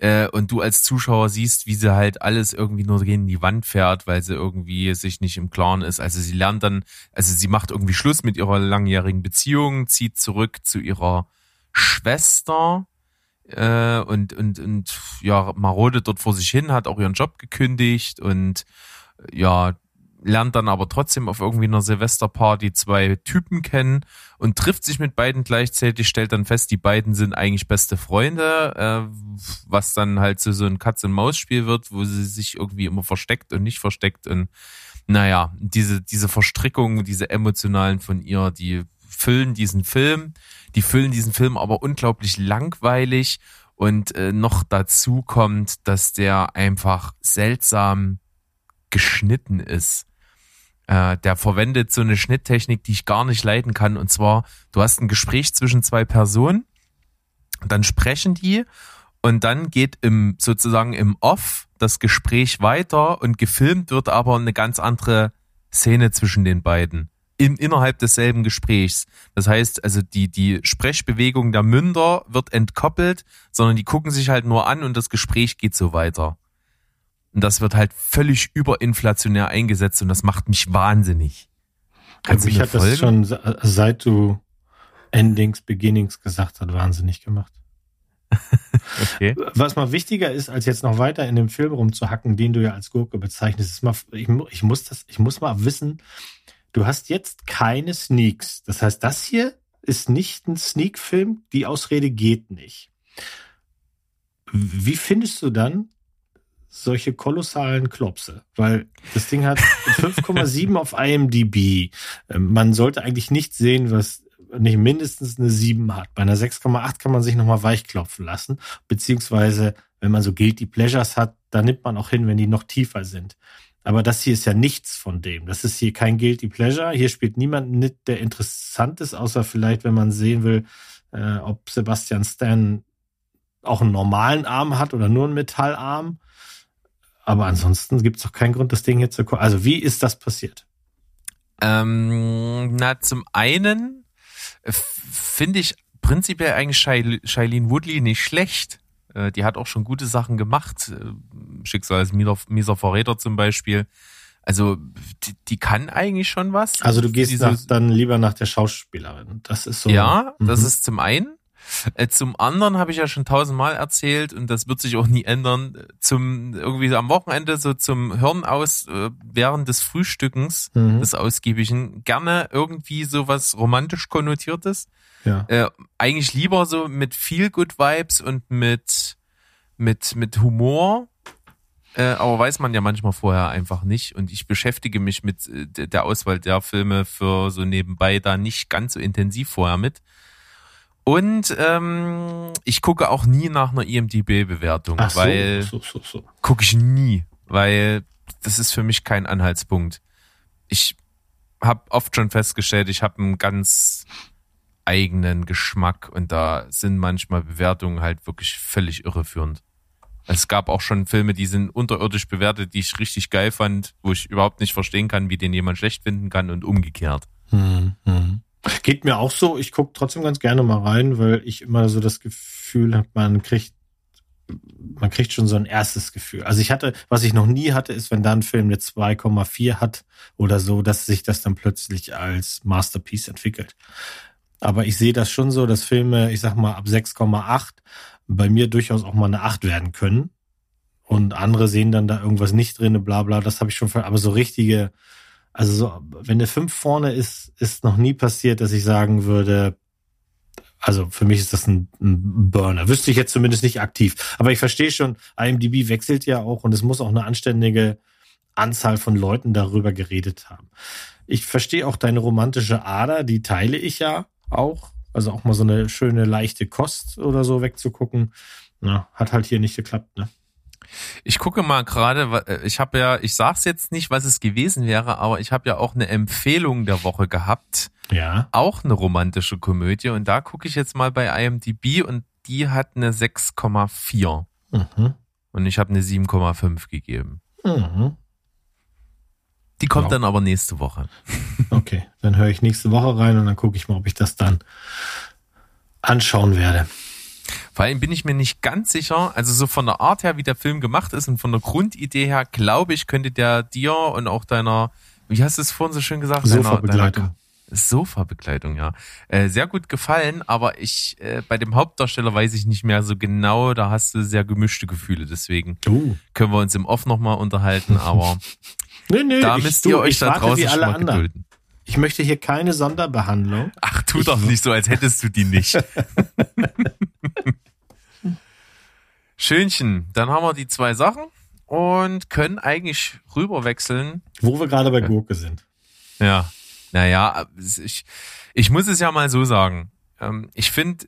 Äh, und du als Zuschauer siehst, wie sie halt alles irgendwie nur gegen die Wand fährt, weil sie irgendwie sich nicht im Klaren ist. Also sie lernt dann, also sie macht irgendwie Schluss mit ihrer langjährigen Beziehung, zieht zurück zu ihrer Schwester äh, und, und, und ja, marodet dort vor sich hin, hat auch ihren Job gekündigt und ja, lernt dann aber trotzdem auf irgendwie einer Silvesterparty zwei Typen kennen und trifft sich mit beiden gleichzeitig, stellt dann fest, die beiden sind eigentlich beste Freunde, äh, was dann halt so, so ein Katz-und-Maus-Spiel wird, wo sie sich irgendwie immer versteckt und nicht versteckt und naja, diese, diese Verstrickungen, diese emotionalen von ihr, die füllen diesen Film, die füllen diesen Film aber unglaublich langweilig und äh, noch dazu kommt, dass der einfach seltsam geschnitten ist. Äh, der verwendet so eine Schnitttechnik, die ich gar nicht leiden kann. Und zwar, du hast ein Gespräch zwischen zwei Personen, dann sprechen die und dann geht im sozusagen im Off das Gespräch weiter und gefilmt wird aber eine ganz andere Szene zwischen den beiden. In, innerhalb desselben Gesprächs. Das heißt, also die, die Sprechbewegung der Münder wird entkoppelt, sondern die gucken sich halt nur an und das Gespräch geht so weiter. Und das wird halt völlig überinflationär eingesetzt und das macht mich wahnsinnig. Kannst mich mir hat das schon, se- seit du Endings, Beginnings gesagt hast, wahnsinnig gemacht. (laughs) Okay. Was mal wichtiger ist, als jetzt noch weiter in dem Film rumzuhacken, den du ja als Gurke bezeichnest, ist mal, ich, ich muss das, ich muss mal wissen, du hast jetzt keine Sneaks. Das heißt, das hier ist nicht ein Sneak-Film, die Ausrede geht nicht. Wie findest du dann solche kolossalen Klopse? Weil das Ding hat (laughs) 5,7 auf IMDb. Ähm, Man sollte eigentlich nicht sehen, was nicht mindestens eine 7 hat. Bei einer 6,8 kann man sich nochmal weichklopfen lassen. Beziehungsweise, wenn man so Guilty Pleasures hat, dann nimmt man auch hin, wenn die noch tiefer sind. Aber das hier ist ja nichts von dem. Das ist hier kein Guilty Pleasure. Hier spielt niemand mit, der interessant ist, außer vielleicht, wenn man sehen will, äh, ob Sebastian Stan auch einen normalen Arm hat oder nur einen Metallarm. Aber ansonsten gibt es doch keinen Grund, das Ding hier zu gucken. Also wie ist das passiert? Ähm, na, zum einen äh, finde ich prinzipiell eigentlich Shail- Shailene Woodley nicht schlecht. Äh, Die hat auch schon gute Sachen gemacht. Äh, Schicksal als mieser, Verräter zum Beispiel. Also, die, die kann eigentlich schon was. Also du gehst nach, dann lieber nach der Schauspielerin. Das ist so. Ja, das Mhm. ist zum einen. Äh, Zum anderen habe ich ja schon tausendmal erzählt und das wird sich auch nie ändern. Zum irgendwie am Wochenende so zum Hirn aus äh, während des Frühstückens Mhm. des Ausgiebigen gerne irgendwie sowas romantisch konnotiertes. Ja. Äh, eigentlich lieber so mit viel Good Vibes und mit mit mit Humor. Äh, aber weiß man ja manchmal vorher einfach nicht. Und ich beschäftige mich mit äh, der Auswahl der Filme für so nebenbei da nicht ganz so intensiv vorher mit. Und ähm, ich gucke auch nie nach einer IMDB-Bewertung, Ach so, weil so, so, so. gucke ich nie, weil das ist für mich kein Anhaltspunkt. Ich habe oft schon festgestellt, ich habe einen ganz eigenen Geschmack und da sind manchmal Bewertungen halt wirklich völlig irreführend. Es gab auch schon Filme, die sind unterirdisch bewertet, die ich richtig geil fand, wo ich überhaupt nicht verstehen kann, wie den jemand schlecht finden kann und umgekehrt. Mhm. Geht mir auch so. Ich gucke trotzdem ganz gerne mal rein, weil ich immer so das Gefühl habe, man kriegt, man kriegt schon so ein erstes Gefühl. Also ich hatte, was ich noch nie hatte, ist, wenn da ein Film eine 2,4 hat oder so, dass sich das dann plötzlich als Masterpiece entwickelt. Aber ich sehe das schon so, dass Filme, ich sag mal, ab 6,8 bei mir durchaus auch mal eine 8 werden können. Und andere sehen dann da irgendwas nicht drin, bla bla, das habe ich schon, aber so richtige, also so, wenn eine 5 vorne ist, ist noch nie passiert, dass ich sagen würde, also für mich ist das ein, ein Burner. Wüsste ich jetzt zumindest nicht aktiv. Aber ich verstehe schon, IMDb wechselt ja auch und es muss auch eine anständige Anzahl von Leuten darüber geredet haben. Ich verstehe auch deine romantische Ader, die teile ich ja auch. Also auch mal so eine schöne leichte Kost oder so wegzugucken. Na, hat halt hier nicht geklappt, ne? Ich gucke mal gerade, äh, ich habe ja, ich sag's jetzt nicht, was es gewesen wäre, aber ich habe ja auch eine Empfehlung der Woche gehabt, Ja. auch eine romantische Komödie und da gucke ich jetzt mal bei IMDb und die hat eine 6,4 Mhm. und ich habe eine 7,5 gegeben. Mhm. Die kommt Ja. dann aber nächste Woche. (laughs) Okay, dann höre ich nächste Woche rein und dann gucke ich mal, ob ich das dann anschauen werde. Vor allem bin ich mir nicht ganz sicher, also so von der Art her, wie der Film gemacht ist und von der Grundidee her, glaube ich, könnte der dir und auch deiner, wie hast du es vorhin so schön gesagt? Deiner- Sofa-Begleitung. deiner- Sofa-Begleitung, ja. Äh, sehr gut gefallen, aber ich, äh, bei dem Hauptdarsteller weiß ich nicht mehr so genau, da hast du sehr gemischte Gefühle, deswegen Uh. können wir uns im Off nochmal unterhalten, aber (laughs) Nee, nee, da ich, müsst du, ihr euch ich da draußen schon alle mal anderen. gedulden. Ich möchte hier keine Sonderbehandlung. Ach, tu Ich- doch nicht so, als hättest du die nicht. (laughs) Schönchen, dann haben wir die zwei Sachen und können eigentlich rüberwechseln. Wo wir gerade bei Gurke sind. Ja, naja, ich, ich muss es ja mal so sagen. Ähm, Ich finde,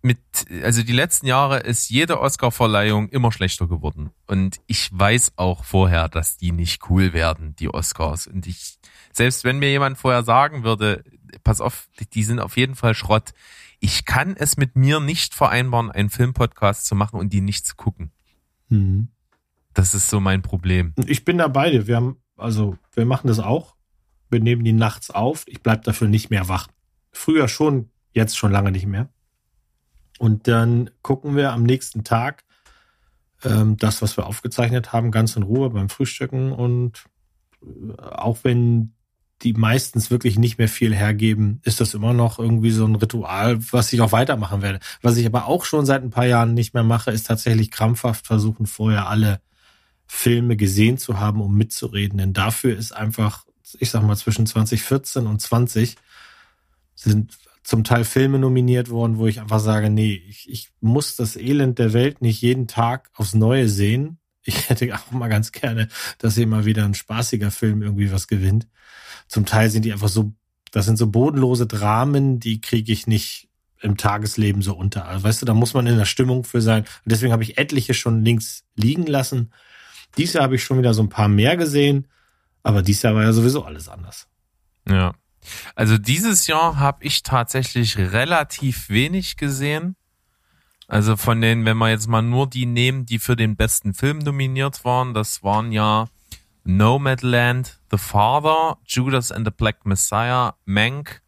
mit, also die letzten Jahre ist jede Oscar-Verleihung immer schlechter geworden. Und ich weiß auch vorher, dass die nicht cool werden, die Oscars. Und ich, selbst wenn mir jemand vorher sagen würde, pass auf, die sind auf jeden Fall Schrott. Ich kann es mit mir nicht vereinbaren, einen Filmpodcast zu machen und die nicht zu gucken. Mhm. Das ist so mein Problem. Ich bin da bei dir. Wir haben also wir machen das auch. Wir nehmen die nachts auf. Ich bleib dafür nicht mehr wach. Früher schon, jetzt schon lange nicht mehr. Und dann gucken wir am nächsten Tag ähm, das, was wir aufgezeichnet haben, ganz in Ruhe beim Frühstücken. Und äh, auch wenn die meistens wirklich nicht mehr viel hergeben, ist das immer noch irgendwie so ein Ritual, was ich auch weitermachen werde. Was ich aber auch schon seit ein paar Jahren nicht mehr mache, ist tatsächlich krampfhaft versuchen, vorher alle Filme gesehen zu haben, um mitzureden. Denn dafür ist einfach, ich sag mal, zwischen 2014 und 20 sind zum Teil Filme nominiert worden, wo ich einfach sage, nee, ich, ich muss das Elend der Welt nicht jeden Tag aufs Neue sehen. Ich hätte auch mal ganz gerne, dass hier mal wieder ein spaßiger Film irgendwie was gewinnt. Zum Teil sind die einfach so, das sind so bodenlose Dramen, die kriege ich nicht im Tagesleben so unter. Also, weißt du, da muss man in der Stimmung für sein. Und deswegen habe ich etliche schon links liegen lassen. Dieses Jahr habe ich schon wieder so ein paar mehr gesehen, aber dieses Jahr war ja sowieso alles anders. Ja. Also dieses Jahr habe ich tatsächlich relativ wenig gesehen. Also von den, wenn wir jetzt mal nur die nehmen, die für den besten Film nominiert waren, das waren ja Nomadland, The Father, Judas and the Black Messiah, Mank,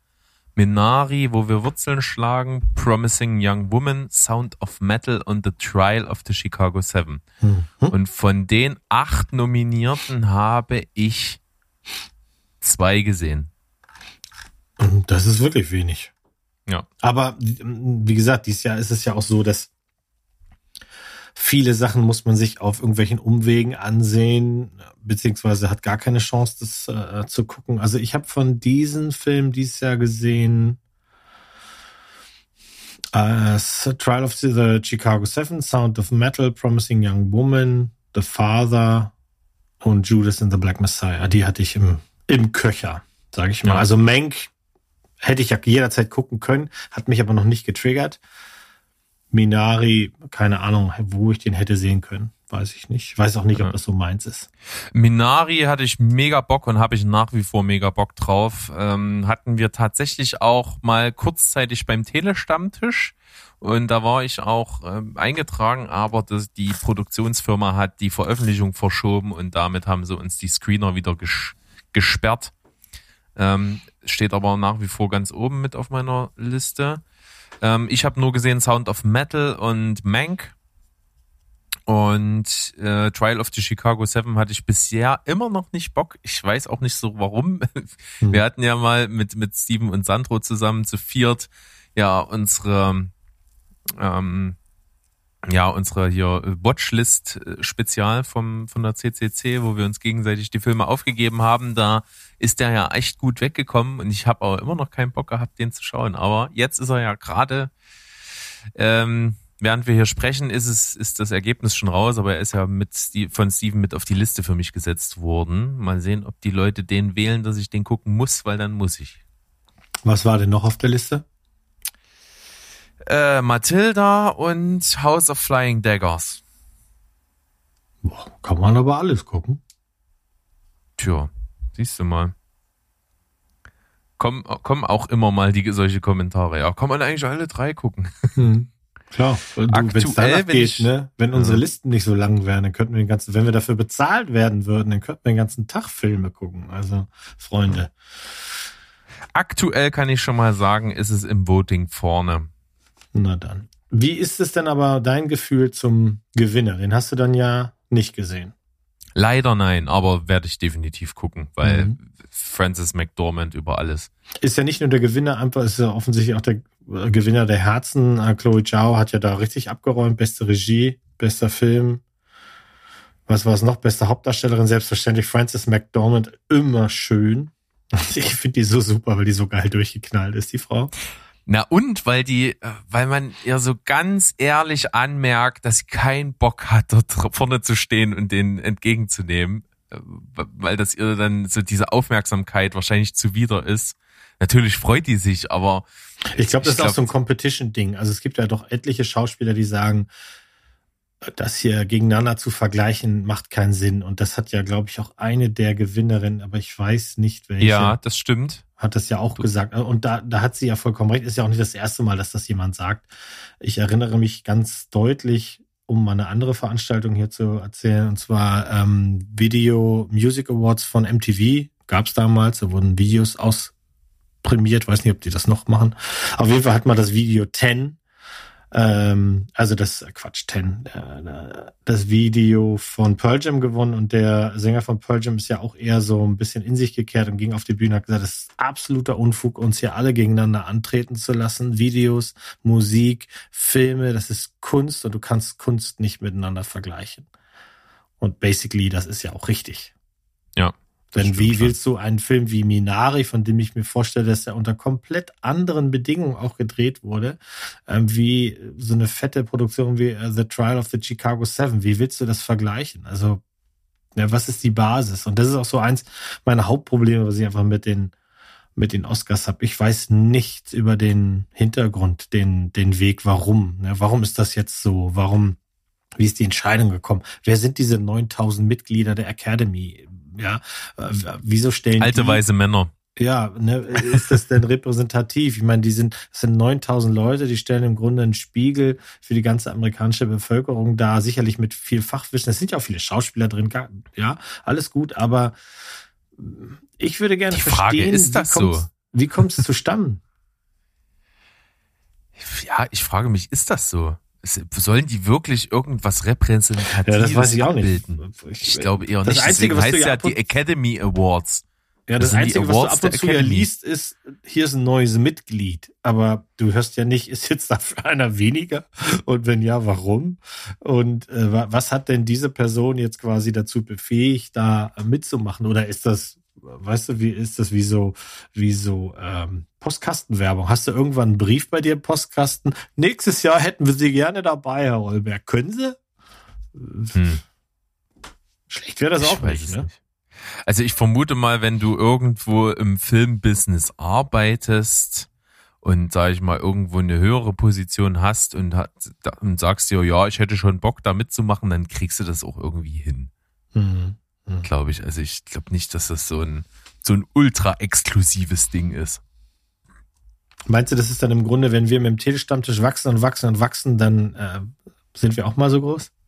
Minari, wo wir Wurzeln schlagen, Promising Young Woman, Sound of Metal und The Trial of the Chicago Seven. Mhm. Und von den acht Nominierten habe ich zwei gesehen. Das ist wirklich wenig. Ja. Aber wie gesagt, dieses Jahr ist es ja auch so, dass viele Sachen muss man sich auf irgendwelchen Umwegen ansehen, beziehungsweise hat gar keine Chance, das äh, zu gucken. Also ich habe von diesen Film dieses Jahr gesehen äh, Trial of the Chicago Seven, Sound of Metal, Promising Young Woman, The Father und Judas and the Black Messiah. Die hatte ich im, im Köcher, sage ich mal. Ja. Also Mank hätte ich ja jederzeit gucken können, hat mich aber noch nicht getriggert. Minari, keine Ahnung, wo ich den hätte sehen können. Weiß ich nicht. Ich weiß auch nicht, ob das so meins ist. Minari hatte ich mega Bock und habe ich nach wie vor mega Bock drauf. Ähm, hatten wir tatsächlich auch mal kurzzeitig beim Telestammtisch und da war ich auch ähm, eingetragen, aber das, die Produktionsfirma hat die Veröffentlichung verschoben und damit haben sie uns die Screener wieder ges gesperrt. Ähm, steht aber nach wie vor ganz oben mit auf meiner Liste. Ähm, ich habe nur gesehen Sound of Metal und Mank. Und äh, Trial of the Chicago Seven hatte ich bisher immer noch nicht Bock. Ich weiß auch nicht so warum. (laughs) Hm. Wir hatten ja mal mit, mit Steven und Sandro zusammen zu viert ja unsere ähm, ja unsere hier äh, Spezial vom von der CCC, wo wir uns gegenseitig die Filme aufgegeben haben. Da ist der ja echt gut weggekommen und ich habe auch immer noch keinen Bock gehabt, den zu schauen. Aber jetzt ist er ja gerade ähm, während wir hier sprechen, ist es ist das Ergebnis schon raus, aber er ist ja mit Steve, von Steven mit auf die Liste für mich gesetzt worden. Mal sehen, ob die Leute den wählen, dass ich den gucken muss, weil dann muss ich. Was war denn noch auf der Liste? Äh, Matilda und House of Flying Daggers. Boah, kann man aber alles gucken. Tja, siehst du mal. Kommen, kommen auch immer mal die solche Kommentare. Ja, kann man eigentlich alle drei gucken. Klar, wenn es Aktuell, wenn geht, ich- ne? Wenn unsere. Listen nicht so lang wären, dann könnten wir den ganzen, wenn wir dafür bezahlt werden würden, dann könnten wir den ganzen Tag Filme gucken. Also, Freunde. Aktuell kann ich schon mal sagen, ist es im Voting vorne. Na dann. Wie ist es denn aber dein Gefühl zum Gewinner? Den hast du dann ja nicht gesehen. Leider nein, aber werde ich definitiv gucken, weil Mhm. Francis McDormand über alles. Ist ja nicht nur der Gewinner, einfach ist ja offensichtlich auch der äh, Gewinner der Herzen. Äh, Chloe Zhao hat ja da richtig abgeräumt. Beste Regie, bester Film. Was war es noch? Beste Hauptdarstellerin, selbstverständlich Frances McDormand, immer schön. (laughs) Ich finde die so super, weil die so geil durchgeknallt ist, die Frau. Na und weil die, äh, weil man ihr so ganz ehrlich anmerkt, dass sie keinen Bock hat, dort vorne zu stehen und den entgegenzunehmen, äh, weil das ihr dann so diese Aufmerksamkeit wahrscheinlich zuwider ist. Natürlich freut die sich, aber Ich glaube, das Ich ist auch glaub- so ein Competition-Ding. Also es gibt ja doch etliche Schauspieler, die sagen, das hier gegeneinander zu vergleichen, macht keinen Sinn. Und das hat ja, glaube ich, auch eine der Gewinnerinnen, aber ich weiß nicht, welche. ja, das stimmt. hat das ja auch gesagt. Und da, da hat sie ja vollkommen recht. Ist ja auch nicht das erste Mal, dass das jemand sagt. Ich erinnere mich ganz deutlich um mal eine andere Veranstaltung hier zu erzählen, und zwar ähm, Video Music Awards von MTV gab es damals. Da wurden Videos ausprämiert. Weiß nicht, ob die das noch machen. Auf jeden Fall hat man das Video 10 ähm, also das äh, Quatsch, Ten, äh, das Video von Pearl Jam gewonnen und der Sänger von Pearl Jam ist ja auch eher so ein bisschen in sich gekehrt und ging auf die Bühne und hat gesagt, das ist absoluter Unfug, uns hier alle gegeneinander antreten zu lassen. Videos, Musik, Filme, das ist Kunst und du kannst Kunst nicht miteinander vergleichen. Und basically, das ist ja auch richtig. Ja. Denn wie willst du einen Film wie Minari, von dem ich mir vorstelle, dass er unter komplett anderen Bedingungen auch gedreht wurde, ähm, wie so eine fette Produktion wie uh, The Trial of the Chicago Seven, wie willst du das vergleichen? Also, ja, was ist die Basis? Und das ist auch so eins meiner Hauptprobleme, was ich einfach mit den mit den Oscars habe. Ich weiß nichts über den Hintergrund, den den Weg, warum. Ne? Warum ist das jetzt so? Warum wie ist die Entscheidung gekommen? Wer sind diese 9000 Mitglieder der Academy? Ja, äh, wieso stellen Alte die, weise Männer. ja, ne, ist das denn repräsentativ? Ich meine, die sind, das sind 9000 Leute, die stellen im Grunde einen Spiegel für die ganze amerikanische Bevölkerung da, sicherlich mit viel Fachwissen. Es sind ja auch viele Schauspieler drin, ja, alles gut, aber ich würde gerne Die Frage, verstehen, ist das wie so? wie kommt es zustande? Ja, ich frage mich, ist das so? Sollen die wirklich irgendwas Repräsentatives Ja, das weiß ich auch nicht. abbilden? Ich glaube eher Das nicht. Einzige, Deswegen was du heißt ja ja die Academy Awards. Ja, Das das, Einzige, was du Awards ab und zu ja liest, ist, hier ist ein neues Mitglied. Aber du hörst ja nicht, ist jetzt dafür einer weniger? Und wenn ja, warum? Und äh, wa- was hat denn diese Person jetzt quasi dazu befähigt, da mitzumachen? Oder ist das, weißt du, wie ist das wie so, wie so ähm, Postkastenwerbung? Hast du irgendwann einen Brief bei dir im Postkasten? Nächstes Jahr hätten wir Sie gerne dabei, Herr Olberg. Können Sie? Hm. Schlecht wäre das Ich auch nicht, ne? nicht. Also ich vermute mal, wenn du irgendwo im Filmbusiness arbeitest und sag ich mal irgendwo eine höhere Position hast und, hat, und sagst dir, ja, ich hätte schon Bock da mitzumachen, dann kriegst du das auch irgendwie hin, Mhm. Glaube ich. Also ich glaube nicht, dass das so ein so ein ultra exklusives Ding ist. Meinst du, das ist dann im Grunde, wenn wir mit dem Telestammtisch wachsen und wachsen und wachsen, dann äh, sind wir auch mal so groß? (laughs)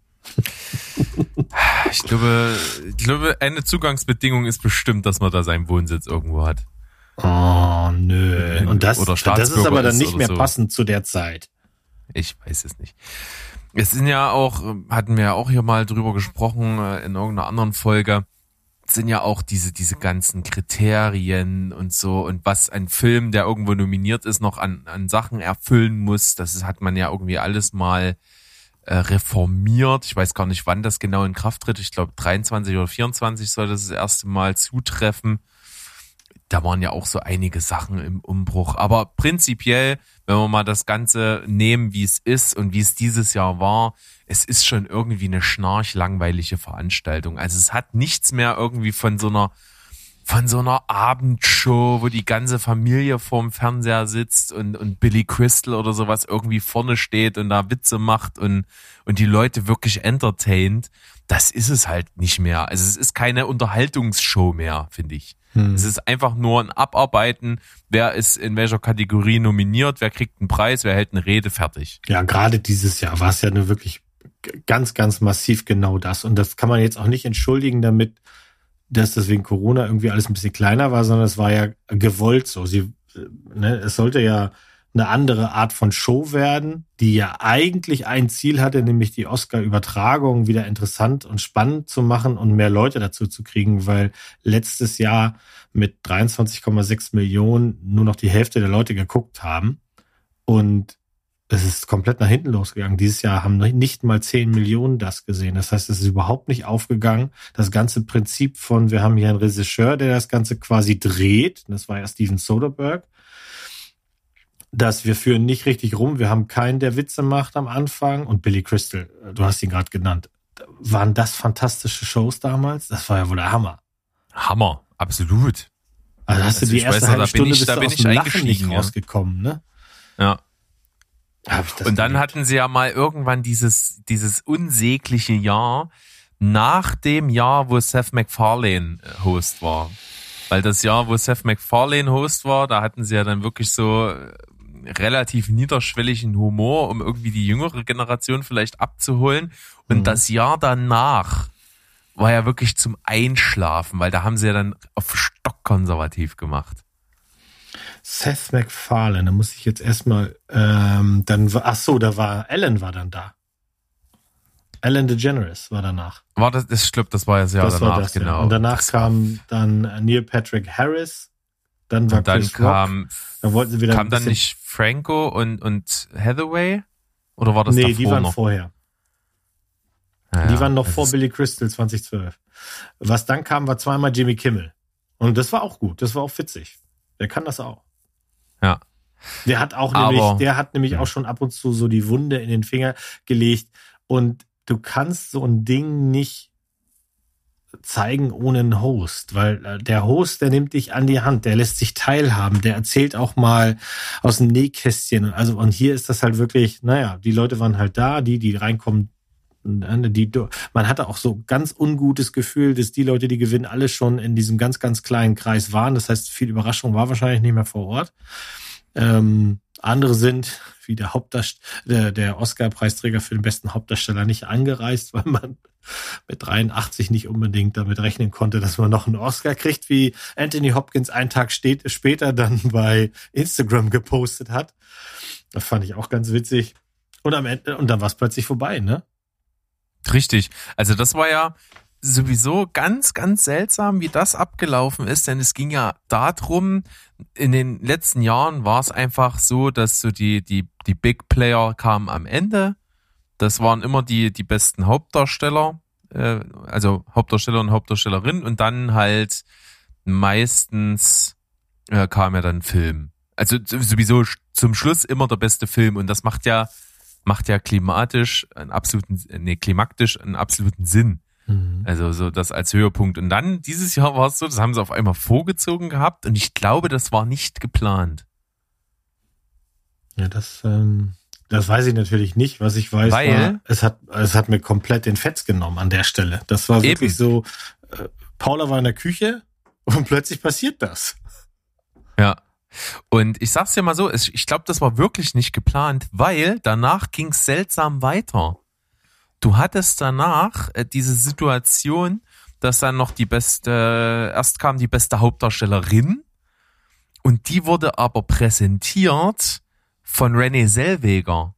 Ich glaube, ich glaube, eine Zugangsbedingung ist bestimmt, dass man da seinen Wohnsitz irgendwo hat. Oh, nö. Und das, das ist aber dann nicht mehr so. passend zu der Zeit. Ich weiß es nicht. Es sind ja auch, hatten wir ja auch hier mal drüber gesprochen äh, in irgendeiner anderen Folge, sind ja auch diese, diese ganzen Kriterien und so und was ein Film, der irgendwo nominiert ist, noch an, an Sachen erfüllen muss, das hat man ja irgendwie alles mal äh, reformiert. Ich weiß gar nicht, wann das genau in Kraft tritt. Ich glaube 23 oder 24 soll das das erste Mal zutreffen. Da waren ja auch so einige Sachen im Umbruch. Aber prinzipiell, wenn wir mal das Ganze nehmen, wie es ist und wie es dieses Jahr war, es ist schon irgendwie eine schnarchlangweilige Veranstaltung. Also es hat nichts mehr irgendwie von so einer von so einer Abendshow, wo die ganze Familie vorm Fernseher sitzt und, und Billy Crystal oder sowas irgendwie vorne steht und da Witze macht und, und die Leute wirklich entertaint. Das ist es halt nicht mehr. Also es ist keine Unterhaltungsshow mehr, finde ich. Es ist einfach nur ein Abarbeiten, wer ist in welcher Kategorie nominiert, wer kriegt einen Preis, wer hält eine Rede, fertig. Ja, gerade dieses Jahr war es ja nur wirklich ganz, ganz massiv genau das. Und das kann man jetzt auch nicht entschuldigen damit, dass das wegen Corona irgendwie alles ein bisschen kleiner war, sondern es war ja gewollt so. Sie, äh, ne, es sollte ja eine andere Art von Show werden, die ja eigentlich ein Ziel hatte, nämlich die Oscar-Übertragung wieder interessant und spannend zu machen und mehr Leute dazu zu kriegen, weil letztes Jahr mit 23,6 Millionen nur noch die Hälfte der Leute geguckt haben. Und es ist komplett nach hinten losgegangen. Dieses Jahr haben nicht mal 10 Millionen das gesehen. Das heißt, es ist überhaupt nicht aufgegangen. Das ganze Prinzip von, wir haben hier einen Regisseur, der das Ganze quasi dreht. Das war ja Steven Soderbergh. Dass wir führen nicht richtig rum. Wir haben keinen, der Witze macht am Anfang. Und Billy Crystal, du hast ihn gerade genannt. Waren das fantastische Shows damals? Das war ja wohl der Hammer. Hammer, absolut. Also hast Also du die ich weiß erste noch, halbe da bin Stunde ich- bist da du bin aus ich dem Lachen nicht rausgekommen, ne? Ja. Und dann geliebt. hatten sie ja mal irgendwann dieses, dieses unsägliche Jahr nach dem Jahr, wo Seth MacFarlane äh, Host war. Weil das Jahr, wo Seth MacFarlane Host war, da hatten sie ja dann wirklich so, äh, relativ niederschwelligen Humor, um irgendwie die jüngere Generation vielleicht abzuholen. Und Mhm. das Jahr danach war ja wirklich zum Einschlafen, weil da haben sie ja dann auf Stock konservativ gemacht. Seth MacFarlane, da muss ich jetzt erstmal, ähm, dann, war- ach so, da war, Ellen war dann da. Ellen DeGeneres war danach. War das, ich glaube, das war das Jahr das danach, war das, genau. ja. Und danach Das kam dann Neil Patrick Harris, dann war und dann Chris Rock, kam, dann wollten sie wieder kam dann nicht Franco und, und Hathaway? Oder war das nee, davor die waren noch? vorher. Ja, die waren noch vor Billy Crystal 2012. Was dann kam, war zweimal Jimmy Kimmel. Und das war auch gut, das war auch witzig. Der kann das auch. Ja. Der hat auch Aber- nämlich, der hat nämlich Ja. auch schon ab und zu so die Wunde in den Finger gelegt. Und du kannst so ein Ding nicht zeigen ohne einen Host, weil äh, der Host, der nimmt dich an die Hand, der lässt sich teilhaben, der erzählt auch mal aus dem Nähkästchen. Also und hier ist das halt wirklich, naja, die Leute waren halt da, die, die reinkommen, äh, die, man hatte auch so ganz ungutes Gefühl, dass die Leute, die gewinnen, alle schon in diesem ganz, ganz kleinen Kreis waren. Das heißt, viel Überraschung war wahrscheinlich nicht mehr vor Ort. Ähm, andere sind, wie der Hauptdarsteller, der, der Oscar-Preisträger für den besten Hauptdarsteller nicht angereist, (laughs) weil man mit 83 nicht unbedingt damit rechnen konnte, dass man noch einen Oscar kriegt, wie Anthony Hopkins einen Tag steht, später dann bei Instagram gepostet hat. Das fand ich auch ganz witzig. Und am Ende, und dann war es plötzlich vorbei, ne? Richtig. Also das war ja sowieso ganz, ganz seltsam, wie das abgelaufen ist, denn es ging ja darum, in den letzten Jahren war es einfach so, dass so die, die, die Big Player kamen am Ende. Das waren immer die, die besten Hauptdarsteller, äh, also Hauptdarsteller und Hauptdarstellerin und dann halt meistens äh, kam ja dann Film. Also sowieso zum Schluss immer der beste Film und das macht ja macht ja klimatisch einen absoluten, nee, klimaktisch einen absoluten Sinn. Also so das als Höhepunkt. Und dann dieses Jahr war es so, das haben sie auf einmal vorgezogen gehabt und ich glaube, das war nicht geplant. Ja, das, ähm, das weiß ich natürlich nicht. Was ich weiß, Weil- war, es hat, es hat mir komplett den Fetz genommen an der Stelle. Das war wirklich Eben. so, äh, Paula war in der Küche und (laughs) plötzlich passiert das. Ja. Und ich sag's dir mal so, es, ich glaube, das war wirklich nicht geplant, weil danach ging's seltsam weiter. Du hattest danach äh, diese Situation, dass dann noch die beste, erst kam die beste Hauptdarstellerin und die wurde aber präsentiert von Renée Zellweger.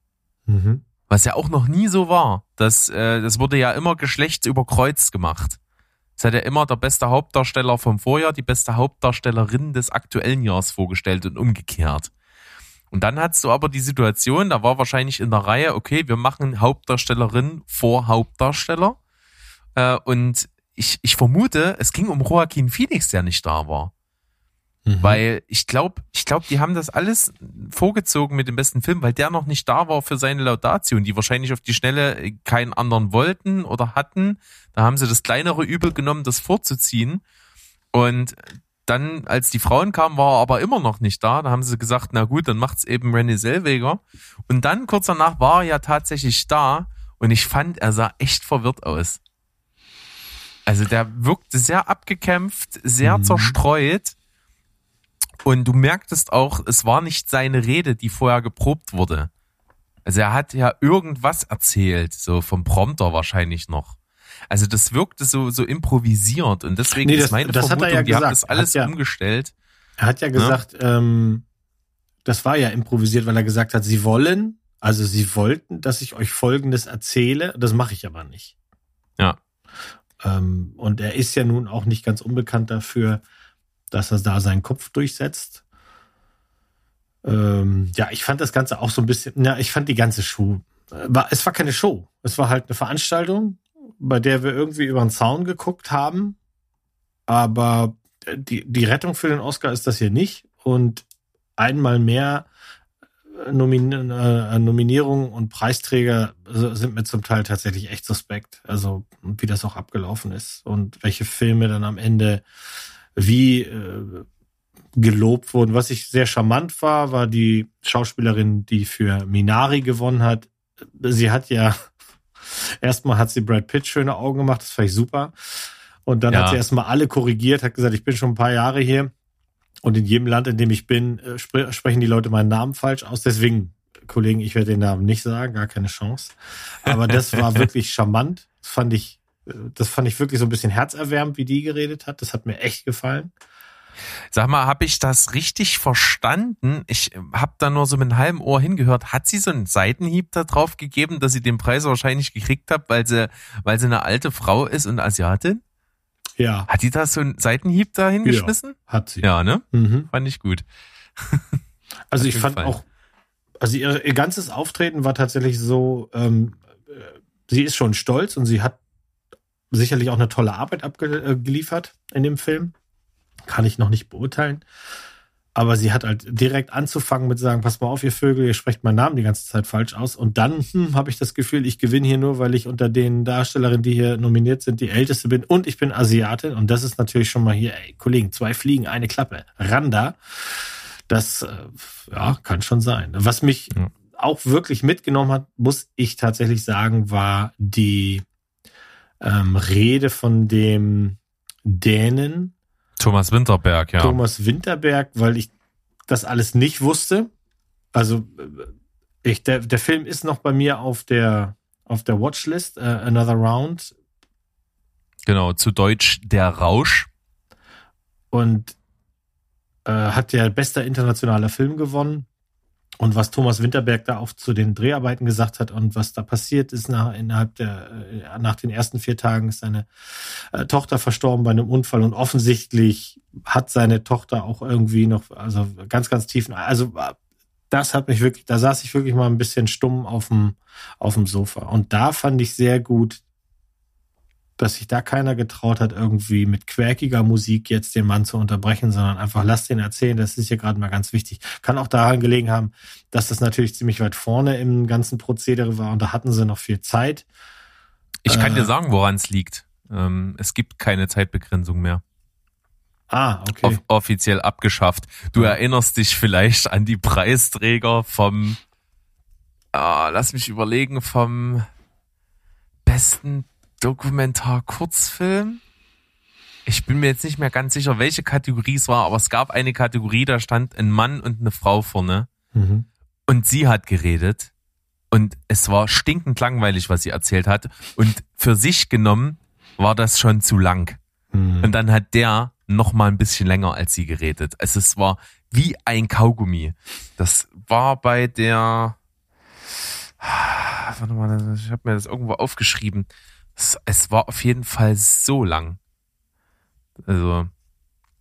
Mhm. Was ja auch noch nie so war. Das, äh, das wurde ja immer geschlechtsüberkreuzt gemacht. Es hat ja immer der beste Hauptdarsteller vom Vorjahr, die beste Hauptdarstellerin des aktuellen Jahres vorgestellt und umgekehrt. Und dann hattest du aber die Situation, da war wahrscheinlich in der Reihe, okay, wir machen Hauptdarstellerin vor Hauptdarsteller. Äh, und ich, ich vermute, es ging um Joaquin Phoenix, der nicht da war. Mhm. Weil ich glaube, ich glaube, die haben das alles vorgezogen mit dem besten Film, weil der noch nicht da war für seine Laudation, die wahrscheinlich auf die Schnelle äh, keinen anderen wollten oder hatten. Da haben sie das kleinere Übel genommen, das vorzuziehen. Und dann, als die Frauen kamen, war er aber immer noch nicht da. Da haben sie gesagt, na gut, dann macht's eben Renny Zellweger. Und dann kurz danach war er ja tatsächlich da und ich fand, er sah echt verwirrt aus. Also der wirkte sehr abgekämpft, sehr Mhm. zerstreut. Und du merktest auch, es war nicht seine Rede, die vorher geprobt wurde. Also er hat ja irgendwas erzählt, so vom Prompter wahrscheinlich noch. Also das wirkte so, so improvisiert und deswegen Nee, ist das- meine das hat er Vermutung, ja die haben gesagt. das alles Hat ja- umgestellt. Er hat ja gesagt, ähm, das war ja improvisiert, weil er gesagt hat, sie wollen, also sie wollten, dass ich euch Folgendes erzähle. Das mache ich aber nicht. Ja. Ähm, und er ist ja nun auch nicht ganz unbekannt dafür, dass er da seinen Kopf durchsetzt. Ähm, ja, ich fand das Ganze auch so ein bisschen, ja, ich fand die ganze Show, äh, war, es war keine Show. Es war halt eine Veranstaltung, bei der wir irgendwie über den Zaun geguckt haben. Aber die, die Rettung für den Oscar ist das hier nicht. Und einmal mehr äh, Nomin äh, Nominierungen und Preisträger äh, sind mir zum Teil tatsächlich echt suspekt. Also wie das auch abgelaufen ist und welche Filme dann am Ende wie äh, gelobt wurden. Was ich sehr charmant war, war die Schauspielerin, die für Minari gewonnen hat. Sie hat ja (laughs) erstmal hat sie Brad Pitt schöne Augen gemacht, das fand ich super. Und dann Ja. hat sie erstmal alle korrigiert, hat gesagt, ich bin schon ein paar Jahre hier. Und in jedem Land, in dem ich bin, äh, spre sprechen die Leute meinen Namen falsch aus. Deswegen, Kollegen, ich werde den Namen nicht sagen, gar keine Chance. Aber das war (laughs) wirklich charmant. Das fand ich, das fand ich wirklich so ein bisschen herzerwärmend, wie die geredet hat. Das hat mir echt gefallen. Sag mal, habe ich das richtig verstanden? Ich habe da nur so mit einem halben Ohr hingehört. Hat sie so einen Seitenhieb da drauf gegeben, dass sie den Preis wahrscheinlich gekriegt hat, weil sie, weil sie eine alte Frau ist und Asiatin? Ja, Hat die da so einen Seitenhieb da hingeschmissen? hat sie. Ja, ne? Mhm. Fand ich gut. (laughs) Also ich fand Fall. auch, also ihr, ihr ganzes Auftreten war tatsächlich so, ähm, äh, sie ist schon stolz und sie hat sicherlich auch eine tolle Arbeit abgeliefert in dem Film. Kann ich noch nicht beurteilen. Aber sie hat halt direkt anzufangen mit sagen, pass mal auf, ihr Vögel, ihr sprecht meinen Namen die ganze Zeit falsch aus. Und dann hm, habe ich das Gefühl, ich gewinne hier nur, weil ich unter den Darstellerinnen, die hier nominiert sind, die älteste bin und ich bin Asiatin. Und das ist natürlich schon mal hier, ey, Kollegen, zwei Fliegen, eine Klappe. Randa. Das äh, ja, kann schon sein. Was mich Ja. auch wirklich mitgenommen hat, muss ich tatsächlich sagen, war die ähm, Rede von dem Dänen, Thomas Winterberg, ja. Thomas Winterberg, weil ich das alles nicht wusste. Also äh, ich, der, der Film ist noch bei mir auf der auf der Watchlist, äh, Another Round. Genau, zu Deutsch der Rausch. und äh, hat ja bester internationaler Film gewonnen. Und was Thomas Winterberg da auch zu den Dreharbeiten gesagt hat und was da passiert ist nach, innerhalb der, äh, nach den ersten vier Tagen ist seine äh, Tochter verstorben bei einem Unfall und offensichtlich hat seine Tochter auch irgendwie noch, also ganz, ganz tief, also äh, das hat mich wirklich, da saß ich wirklich mal ein bisschen stumm auf dem, auf dem Sofa. Und da fand ich sehr gut, dass sich da keiner getraut hat, irgendwie mit quäkiger Musik jetzt den Mann zu unterbrechen, sondern einfach lass den erzählen. Das ist hier gerade mal ganz wichtig. Kann auch daran gelegen haben, dass das natürlich ziemlich weit vorne im ganzen Prozedere war und da hatten sie noch viel Zeit. Ich kann Äh. dir sagen, woran es liegt. Ähm, es gibt keine Zeitbegrenzung mehr. Ah, okay. Off offiziell abgeschafft. Du erinnerst dich vielleicht an die Preisträger vom, ah, lass mich überlegen, vom besten Dokumentar-Kurzfilm. Ich bin mir jetzt nicht mehr ganz sicher, welche Kategorie es war, aber es gab eine Kategorie, da stand ein Mann und eine Frau vorne Mhm. und sie hat geredet und es war stinkend langweilig, was sie erzählt hat und für sich genommen war das schon zu lang. Mhm. Und dann hat der noch mal ein bisschen länger als sie geredet. Also es war wie ein Kaugummi. Das war bei der, warte mal, ich habe mir das irgendwo aufgeschrieben. Es, es war auf jeden Fall so lang. Also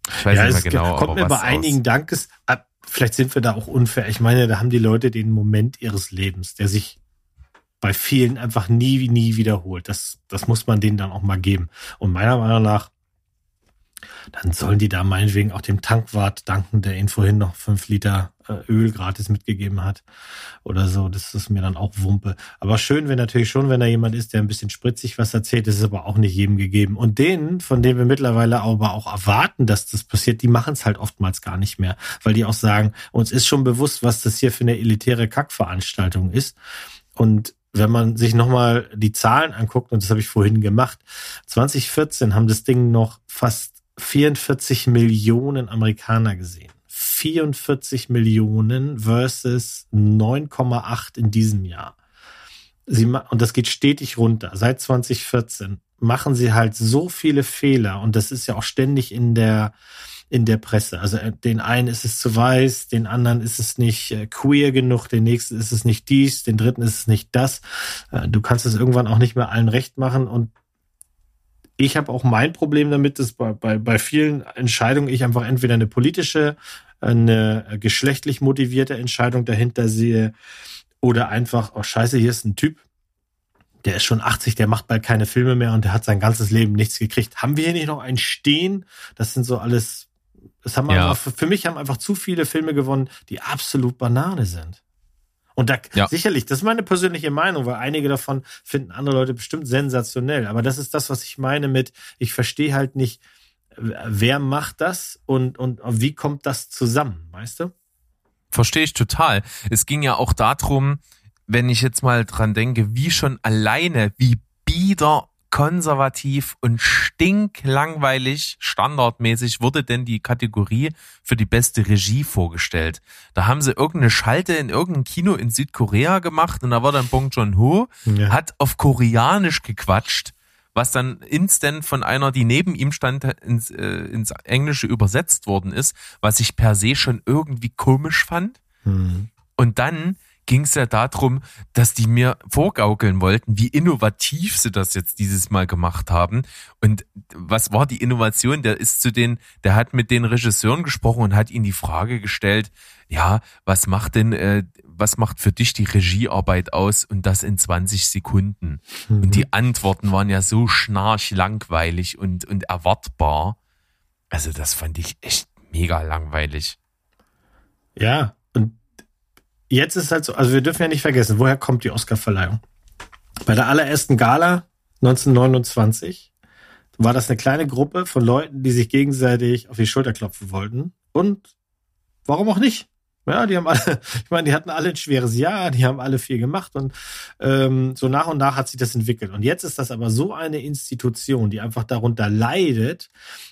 ich weiß ja, nicht mehr genau, kommt aber mir bei einigen Dankes, ah, vielleicht sind wir da auch unfair. Ich meine, da haben die Leute den Moment ihres Lebens, der sich bei vielen einfach nie, nie wiederholt. Das, das muss man denen dann auch mal geben. Und meiner Meinung nach, dann sollen die da meinetwegen auch dem Tankwart danken, der ihnen vorhin noch fünf Liter äh, Öl gratis mitgegeben hat oder so. Das ist mir dann auch Wumpe. Aber schön wäre natürlich schon, wenn da jemand ist, der ein bisschen spritzig was erzählt. Das ist aber auch nicht jedem gegeben. Und denen, von denen wir mittlerweile aber auch erwarten, dass das passiert, die machen es halt oftmals gar nicht mehr, weil die auch sagen, uns ist schon bewusst, was das hier für eine elitäre Kackveranstaltung ist. Und wenn man sich nochmal die Zahlen anguckt, und das habe ich vorhin gemacht, 2014 haben das Ding noch fast 44 Millionen Amerikaner gesehen. 44 Millionen versus 9,8 in diesem Jahr. Sie, und das geht stetig runter. Seit 2014 machen sie halt so viele Fehler und das ist ja auch ständig in der in der Presse. Also äh, den einen ist es zu weiß, den anderen ist es nicht äh, queer genug, den nächsten ist es nicht dies, den dritten ist es nicht das. Äh, Du kannst es irgendwann auch nicht mehr allen recht machen und ich habe auch mein Problem damit, dass bei, bei, bei vielen Entscheidungen ich einfach entweder eine politische, eine geschlechtlich motivierte Entscheidung dahinter sehe oder einfach, oh scheiße, hier ist ein Typ, der ist schon 80, der macht bald keine Filme mehr und der hat sein ganzes Leben nichts gekriegt. Haben wir hier nicht noch einen stehen? Das sind so alles, das haben Ja. einfach, für mich haben einfach zu viele Filme gewonnen, die absolut Banane sind. Und da Ja. sicherlich, das ist meine persönliche Meinung, weil einige davon finden andere Leute bestimmt sensationell. Aber das ist das, was ich meine mit, ich verstehe halt nicht, wer macht das und, und wie kommt das zusammen, weißt du? Verstehe ich total. Es ging ja auch darum, wenn ich jetzt mal dran denke, wie schon alleine, wie bieder konservativ und stinklangweilig, standardmäßig wurde denn die Kategorie für die beste Regie vorgestellt. Da haben sie irgendeine Schalte in irgendeinem Kino in Südkorea gemacht und da war dann Bong Joon-ho, Ja. hat auf Koreanisch gequatscht, was dann instant von einer, die neben ihm stand, ins, äh, ins Englische übersetzt worden ist, was ich per se schon irgendwie komisch fand. Hm. Und dann ging es ja darum, dass die mir vorgaukeln wollten, wie innovativ sie das jetzt dieses Mal gemacht haben. Und was war die Innovation? Der ist zu den, der hat mit den Regisseuren gesprochen und hat ihnen die Frage gestellt, ja, was macht denn, äh, was macht für dich die Regiearbeit aus und das in 20 Sekunden? Und die Antworten waren ja so schnarchlangweilig und, und erwartbar. Also das fand ich echt mega langweilig. Ja, jetzt ist halt so, also wir dürfen ja nicht vergessen, woher kommt die Oscarverleihung? Bei der allerersten Gala 1929 war das eine kleine Gruppe von Leuten, die sich gegenseitig auf die Schulter klopfen wollten. Und warum auch nicht? Ja, die haben alle, (laughs) ich meine, die hatten alle ein schweres Jahr, die haben alle viel gemacht und ähm, so nach und nach hat sich das entwickelt. Und jetzt ist das aber so eine Institution, die einfach darunter leidet,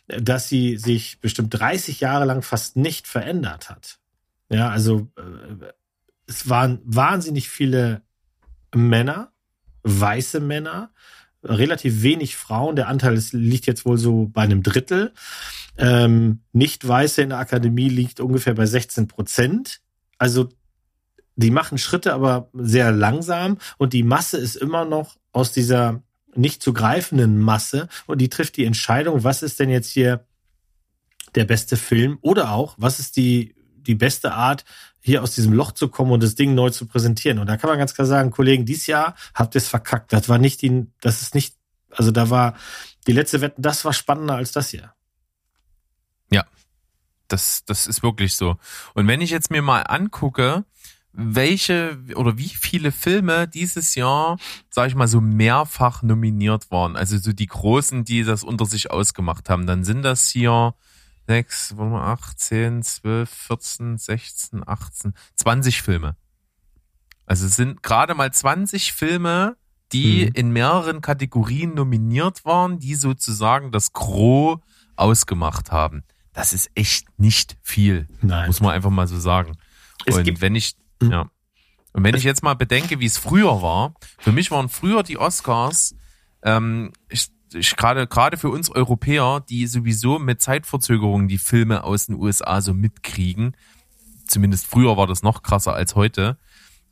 dass sie sich bestimmt 30 Jahre lang fast nicht verändert hat. Ja, also äh, es waren wahnsinnig viele Männer, weiße Männer, relativ wenig Frauen. Der Anteil liegt jetzt wohl so bei einem Drittel. Ähm, Nicht-Weiße in der Akademie liegt ungefähr bei 16 Prozent. Also die machen Schritte, aber sehr langsam. Und die Masse ist immer noch aus dieser nicht zu greifenden Masse. Und die trifft die Entscheidung, was ist denn jetzt hier der beste Film? Oder auch, was ist die, die beste Art, hier aus diesem Loch zu kommen und das Ding neu zu präsentieren. Und da kann man ganz klar sagen, Kollegen, dieses Jahr habt ihr es verkackt. Das war nicht die, das ist nicht, also da war die letzte Wetten, das war spannender als das hier. Das, das ist wirklich so. Und wenn ich jetzt mir mal angucke, welche oder wie viele Filme dieses Jahr, sag ich mal, so mehrfach nominiert waren, also so die großen, die das unter sich ausgemacht haben, dann sind das hier sechs, warte mal, acht, zehn, zwölf, 14, 16, 18, 20 Filme. Also es sind gerade mal 20 Filme, die Mhm. in mehreren Kategorien nominiert waren, die sozusagen das Gros ausgemacht haben. Das ist echt nicht viel, Nein. muss man einfach mal so sagen. Es und wenn ich, Mhm. ja. Und wenn ich jetzt mal bedenke, wie es früher war, für mich waren früher die Oscars, ähm, ich gerade gerade für uns Europäer, die sowieso mit Zeitverzögerungen die Filme aus den USA so mitkriegen, zumindest früher war das noch krasser als heute,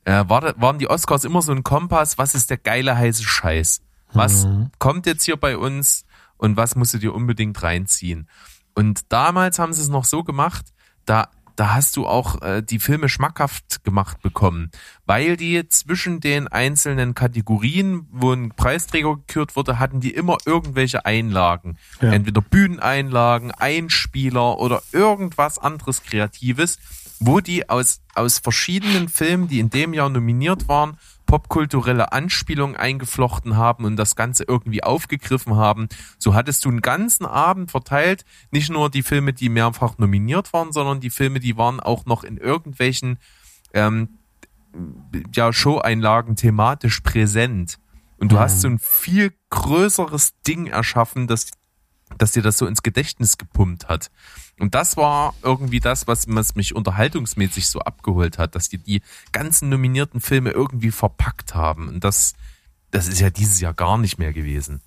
äh, war, waren die Oscars immer so ein Kompass, was ist der geile heiße Scheiß? Was Mhm. kommt jetzt hier bei uns und was musst du dir unbedingt reinziehen? Und damals haben sie es noch so gemacht, da, da hast du auch äh, die Filme schmackhaft gemacht bekommen, weil die zwischen den einzelnen Kategorien, wo ein Preisträger gekürt wurde, hatten die immer irgendwelche Einlagen. Ja. Entweder Bühneneinlagen, Einspieler oder irgendwas anderes Kreatives, wo die aus, aus verschiedenen Filmen, die in dem Jahr nominiert waren, popkulturelle Anspielungen eingeflochten haben und das Ganze irgendwie aufgegriffen haben. So hattest du einen ganzen Abend verteilt, nicht nur die Filme, die mehrfach nominiert waren, sondern die Filme, die waren auch noch in irgendwelchen ähm, ja, Show-Einlagen thematisch präsent. Und du hast so ein viel größeres Ding erschaffen, das, das dir das so ins Gedächtnis gepumpt hat. Und das war irgendwie das, was, was mich unterhaltungsmäßig so abgeholt hat, dass die die ganzen nominierten Filme irgendwie verpackt haben. Und das, das ist ja dieses Jahr gar nicht mehr gewesen.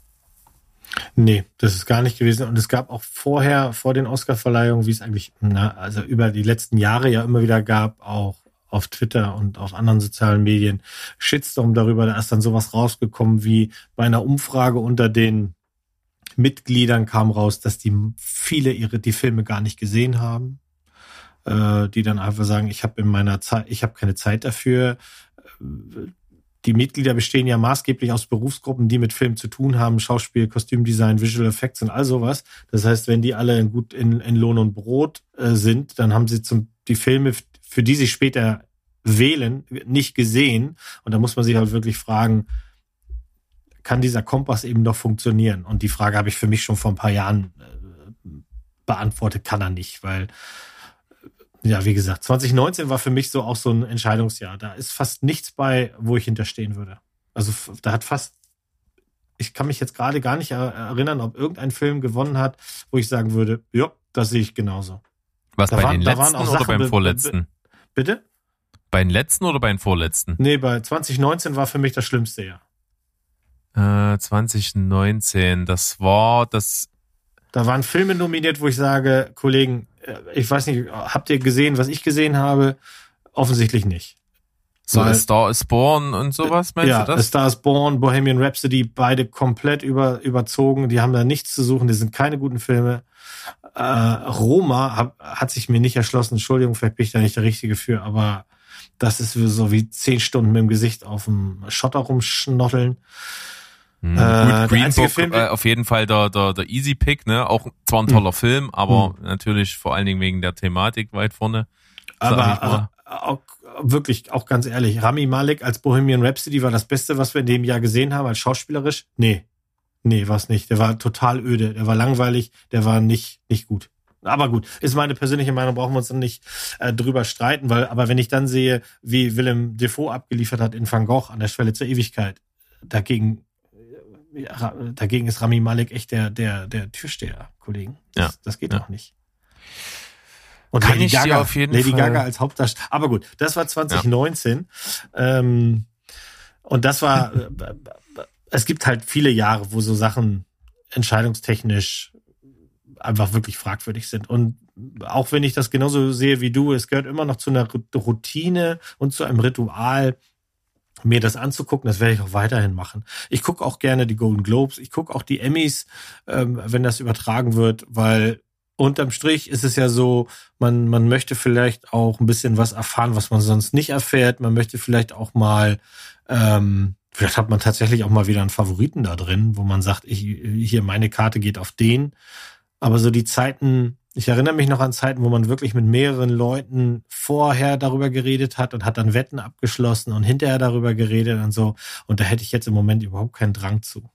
Nee, das ist gar nicht gewesen. Und es gab auch vorher, vor den Oscarverleihungen, wie es eigentlich, na, also über die letzten Jahre ja immer wieder gab, auch auf Twitter und auf anderen sozialen Medien, Shitstorm darüber, da ist dann sowas rausgekommen wie bei einer Umfrage unter den Mitgliedern kam raus, dass die viele ihre die Filme gar nicht gesehen haben, äh, die dann einfach sagen, ich habe in meiner Zeit, ich habe keine Zeit dafür. Die Mitglieder bestehen ja maßgeblich aus Berufsgruppen, die mit Film zu tun haben, Schauspiel, Kostümdesign, Visual Effects und all sowas. Das heißt, wenn die alle in gut in, in Lohn und Brot äh, sind, dann haben sie zum die Filme, für die sie später wählen, nicht gesehen. Und da muss man sich halt wirklich fragen, kann dieser Kompass eben noch funktionieren? Und die Frage habe ich für mich schon vor ein paar Jahren äh, beantwortet, kann er nicht, weil äh, ja, wie gesagt, 2019 war für mich so auch so ein Entscheidungsjahr. Da ist fast nichts bei, wo ich hinterstehen würde. Also da hat fast ich kann mich jetzt gerade gar nicht er- erinnern, ob irgendein Film gewonnen hat, wo ich sagen würde, ja, das sehe ich genauso. Was Da bei waren- den letzten oder Sachen beim be- be- vorletzten? Bitte? Bei den letzten oder bei den vorletzten? Nee, bei 2019 war für mich das schlimmste Jahr. Äh, 2019, das war das. Da waren Filme nominiert, wo ich sage, Kollegen, äh, ich weiß nicht, habt ihr gesehen, was ich gesehen habe? Offensichtlich nicht. So Weil- Star is Born und sowas, meinst ja, du das? Star is Born, Bohemian Rhapsody, beide komplett über, überzogen. Die haben da nichts zu suchen, die sind keine guten Filme. Äh, Roma hab, hat sich mir nicht erschlossen. Entschuldigung, vielleicht bin ich da nicht der Richtige für, aber das ist so wie zehn Stunden mit dem Gesicht auf dem Schotter rumschnotteln. Hm, Äh, gut, Green Book, Film- äh, auf jeden Fall der, der, der Easy Pick, ne? Auch zwar ein toller Film, aber natürlich vor allen Dingen wegen der Thematik weit vorne. Aber äh, auch, wirklich, auch ganz ehrlich, Rami Malek als Bohemian Rhapsody war das Beste, was wir in dem Jahr gesehen haben, als schauspielerisch? Nee. Nee, war es nicht. Der war total öde, der war langweilig, der war nicht, nicht gut. Aber gut, ist meine persönliche Meinung, brauchen wir uns dann nicht äh, drüber streiten, weil, aber wenn ich dann sehe, wie Willem Defoe abgeliefert hat in Van Gogh an der Schwelle zur Ewigkeit, dagegen, dagegen ist Rami Malek echt der, der, der Türsteher, Kollegen. Das, Ja. das geht Ja. doch nicht. Und Kann Lady ich Gaga, auf jeden Lady Fall- Gaga als Hauptdarsteller. Aber gut, das war 2019. Ähm, und das war, äh, es gibt halt viele Jahre, wo so Sachen entscheidungstechnisch einfach wirklich fragwürdig sind. Und auch wenn ich das genauso sehe wie du, es gehört immer noch zu einer Routine und zu einem Ritual, mir das anzugucken. Das werde ich auch weiterhin machen. Ich gucke auch gerne die Golden Globes. Ich gucke auch die Emmys, ähm, wenn das übertragen wird, weil unterm Strich ist es ja so, man, man möchte vielleicht auch ein bisschen was erfahren, was man sonst nicht erfährt. Man möchte vielleicht auch mal, ähm, vielleicht hat man tatsächlich auch mal wieder einen Favoriten da drin, wo man sagt, ich, hier meine Karte geht auf den. Aber so die Zeiten, ich erinnere mich noch an Zeiten, wo man wirklich mit mehreren Leuten vorher darüber geredet hat und hat dann Wetten abgeschlossen und hinterher darüber geredet und so. Und da hätte ich jetzt im Moment überhaupt keinen Drang zu.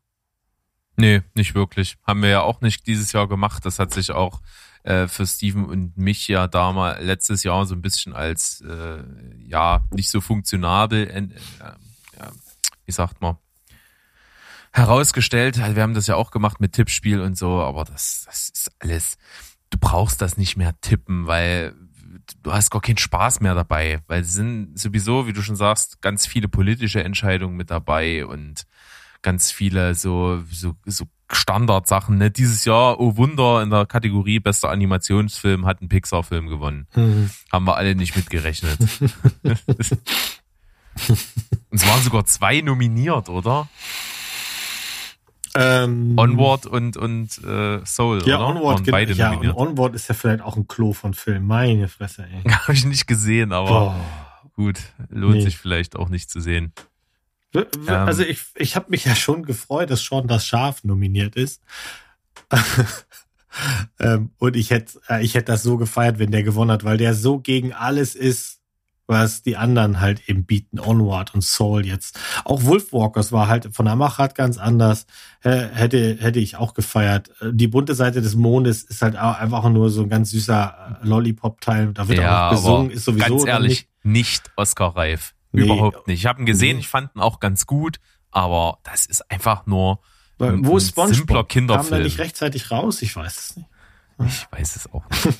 Nee, nicht wirklich. Haben wir ja auch nicht dieses Jahr gemacht. Das hat sich auch äh, für Steven und mich ja damals letztes Jahr so ein bisschen als äh, ja nicht so funktionabel, äh, wie sagt man, herausgestellt. Wir haben das ja auch gemacht mit Tippspiel und so, aber das, das ist alles. Du brauchst das nicht mehr tippen, weil du hast gar keinen Spaß mehr dabei, weil es sind sowieso, wie du schon sagst, ganz viele politische Entscheidungen mit dabei und ganz viele so, so, so Standardsachen. Ne? Dieses Jahr, oh Wunder, in der Kategorie bester Animationsfilm hat ein Pixar-Film gewonnen. Haben wir alle nicht mitgerechnet. Und (laughs) es waren sogar zwei nominiert, oder? Ähm, Onward und, und äh, Soul, Ja, oder? Onward, geht- beide ja, und. Onward ist ja vielleicht auch ein Klo von Film. Meine Fresse, ey. (laughs) Habe ich nicht gesehen, aber Boah. gut, lohnt Nee. sich vielleicht auch nicht zu sehen. Ähm. Also ich, ich habe mich ja schon gefreut, dass schon das Schaf nominiert ist. (laughs) ähm, und ich hätte äh, ich hätte das so gefeiert, wenn der gewonnen hat, weil der so gegen alles ist, was die anderen halt eben bieten. Onward und Soul jetzt. Auch Wolfwalkers war halt von der Machart ganz anders. Hätte, hätte ich auch gefeiert. Äh, Die bunte Seite des Mondes ist halt auch einfach nur so ein ganz süßer äh, Lollipop-Teil. Da wird ja, auch gesungen, ist sowieso ganz ehrlich, nicht. nicht, Oscar-reif. Nee. Überhaupt nicht. Ich habe ihn gesehen, Nee. ich fand ihn auch ganz gut, aber das ist einfach nur ein- wo ist SpongeBob? simpler Kam Kinderfilm. da nicht rechtzeitig raus? Ich weiß es nicht. Ich weiß es auch nicht.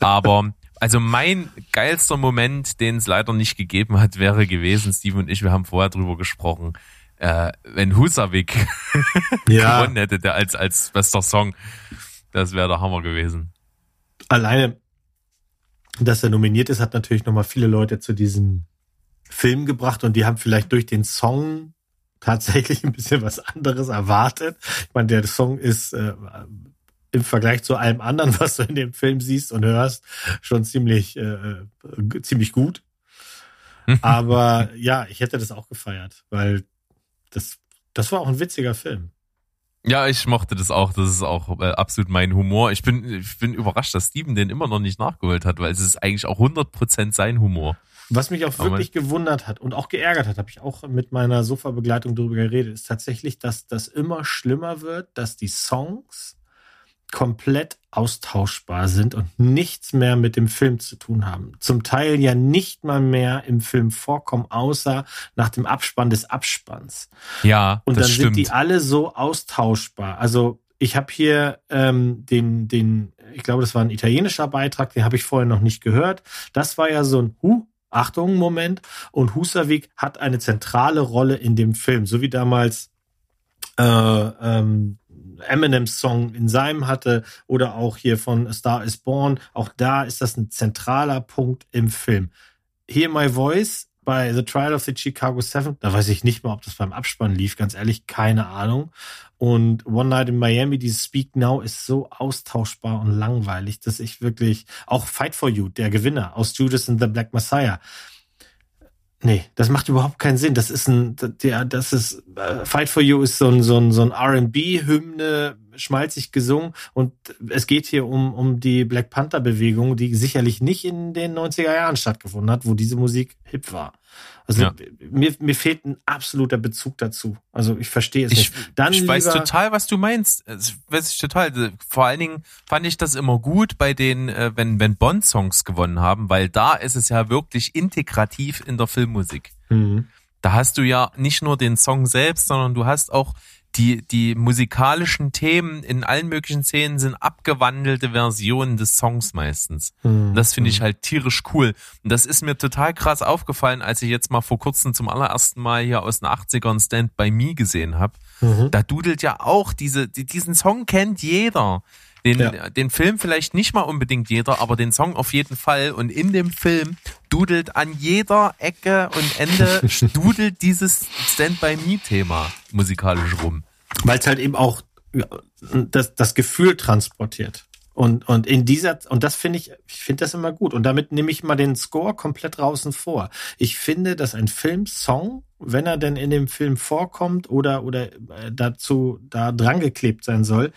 Aber also mein geilster Moment, den es leider nicht gegeben hat, wäre gewesen, Steven und ich, wir haben vorher drüber gesprochen, äh, wenn Husavik (laughs) gewonnen hätte, der als, als bester Song. Das wäre der Hammer gewesen. alleine, dass er nominiert ist, hat natürlich nochmal viele Leute zu diesem Film gebracht und die haben vielleicht durch den Song tatsächlich ein bisschen was anderes erwartet. Ich meine, der Song ist äh, im Vergleich zu allem anderen, (laughs) was du in dem Film siehst und hörst, schon ziemlich, äh, äh, ziemlich gut. (laughs) Aber ja, ich hätte das auch gefeiert, weil das, das war auch ein witziger Film. Ja, ich mochte das auch. Das ist auch äh, absolut mein Humor. Ich bin, ich bin überrascht, dass Steven den immer noch nicht nachgeholt hat, weil es ist eigentlich auch 100% sein Humor. Was mich auch Aber- wirklich gewundert hat und auch geärgert hat, habe ich auch mit meiner Sofa-Begleitung darüber geredet, ist tatsächlich, dass das immer schlimmer wird, dass die Songs komplett austauschbar sind und nichts mehr mit dem Film zu tun haben. Zum Teil ja nicht mal mehr im Film vorkommen, außer nach dem Abspann des Abspanns. Ja, Und das dann stimmt. sind die alle so austauschbar. Also ich habe hier ähm, den, den, ich glaube, das war ein italienischer Beitrag, den habe ich vorher noch nicht gehört. Das war ja so ein Hu, Achtung, Moment. Und Husavik hat eine zentrale Rolle in dem Film, so wie damals äh, ähm, Eminems Song in seinem hatte oder auch hier von A Star is Born. Auch da ist das ein zentraler Punkt im Film. Hear My Voice bei The Trial of the Chicago Seven, da weiß ich nicht mal, ob das beim Abspann lief, ganz ehrlich, keine Ahnung. Und One Night in Miami, dieses Speak Now ist so austauschbar und langweilig, dass ich wirklich, auch Fight for You, der Gewinner aus Judas and the Black Messiah, Nee, das macht überhaupt keinen Sinn. Das ist ein, der, das ist, äh, Fight for You ist so ein, so ein, so ein R&B-Hymne, schmalzig gesungen und es geht hier um, um die Black Panther-Bewegung, die sicherlich nicht in den 90er Jahren stattgefunden hat, wo diese Musik hip war. Also Ja. mir, mir fehlt ein absoluter Bezug dazu. Also ich verstehe es Ich, nicht. Dann ich weiß total, was du meinst. Das weiß ich total. Vor allen Dingen fand ich das immer gut bei den, äh, wenn, wenn Bond-Songs gewonnen haben, weil da ist es ja wirklich integrativ in der Filmmusik. Mhm. Da hast du ja nicht nur den Song selbst, sondern du hast auch die, die musikalischen Themen in allen möglichen Szenen sind abgewandelte Versionen des Songs meistens. Mhm. Das finde ich halt tierisch cool. Und das ist mir total krass aufgefallen, als ich jetzt mal vor kurzem zum allerersten Mal hier aus den 80ern Stand By Me gesehen habe. Mhm. Da dudelt ja auch diese, die, diesen Song kennt jeder. Den, Ja. den Film vielleicht nicht mal unbedingt jeder, aber den Song auf jeden Fall. Und in dem Film dudelt an jeder Ecke und Ende (laughs) dudelt dieses Stand By Me Thema musikalisch rum. Weil es halt eben auch das, das Gefühl transportiert. Und, und in dieser, und das finde ich, ich finde das immer gut. Und damit nehme ich mal den Score komplett draußen vor. Ich finde, dass ein Filmsong, wenn er denn in dem Film vorkommt oder, oder äh, dazu da dran geklebt sein soll,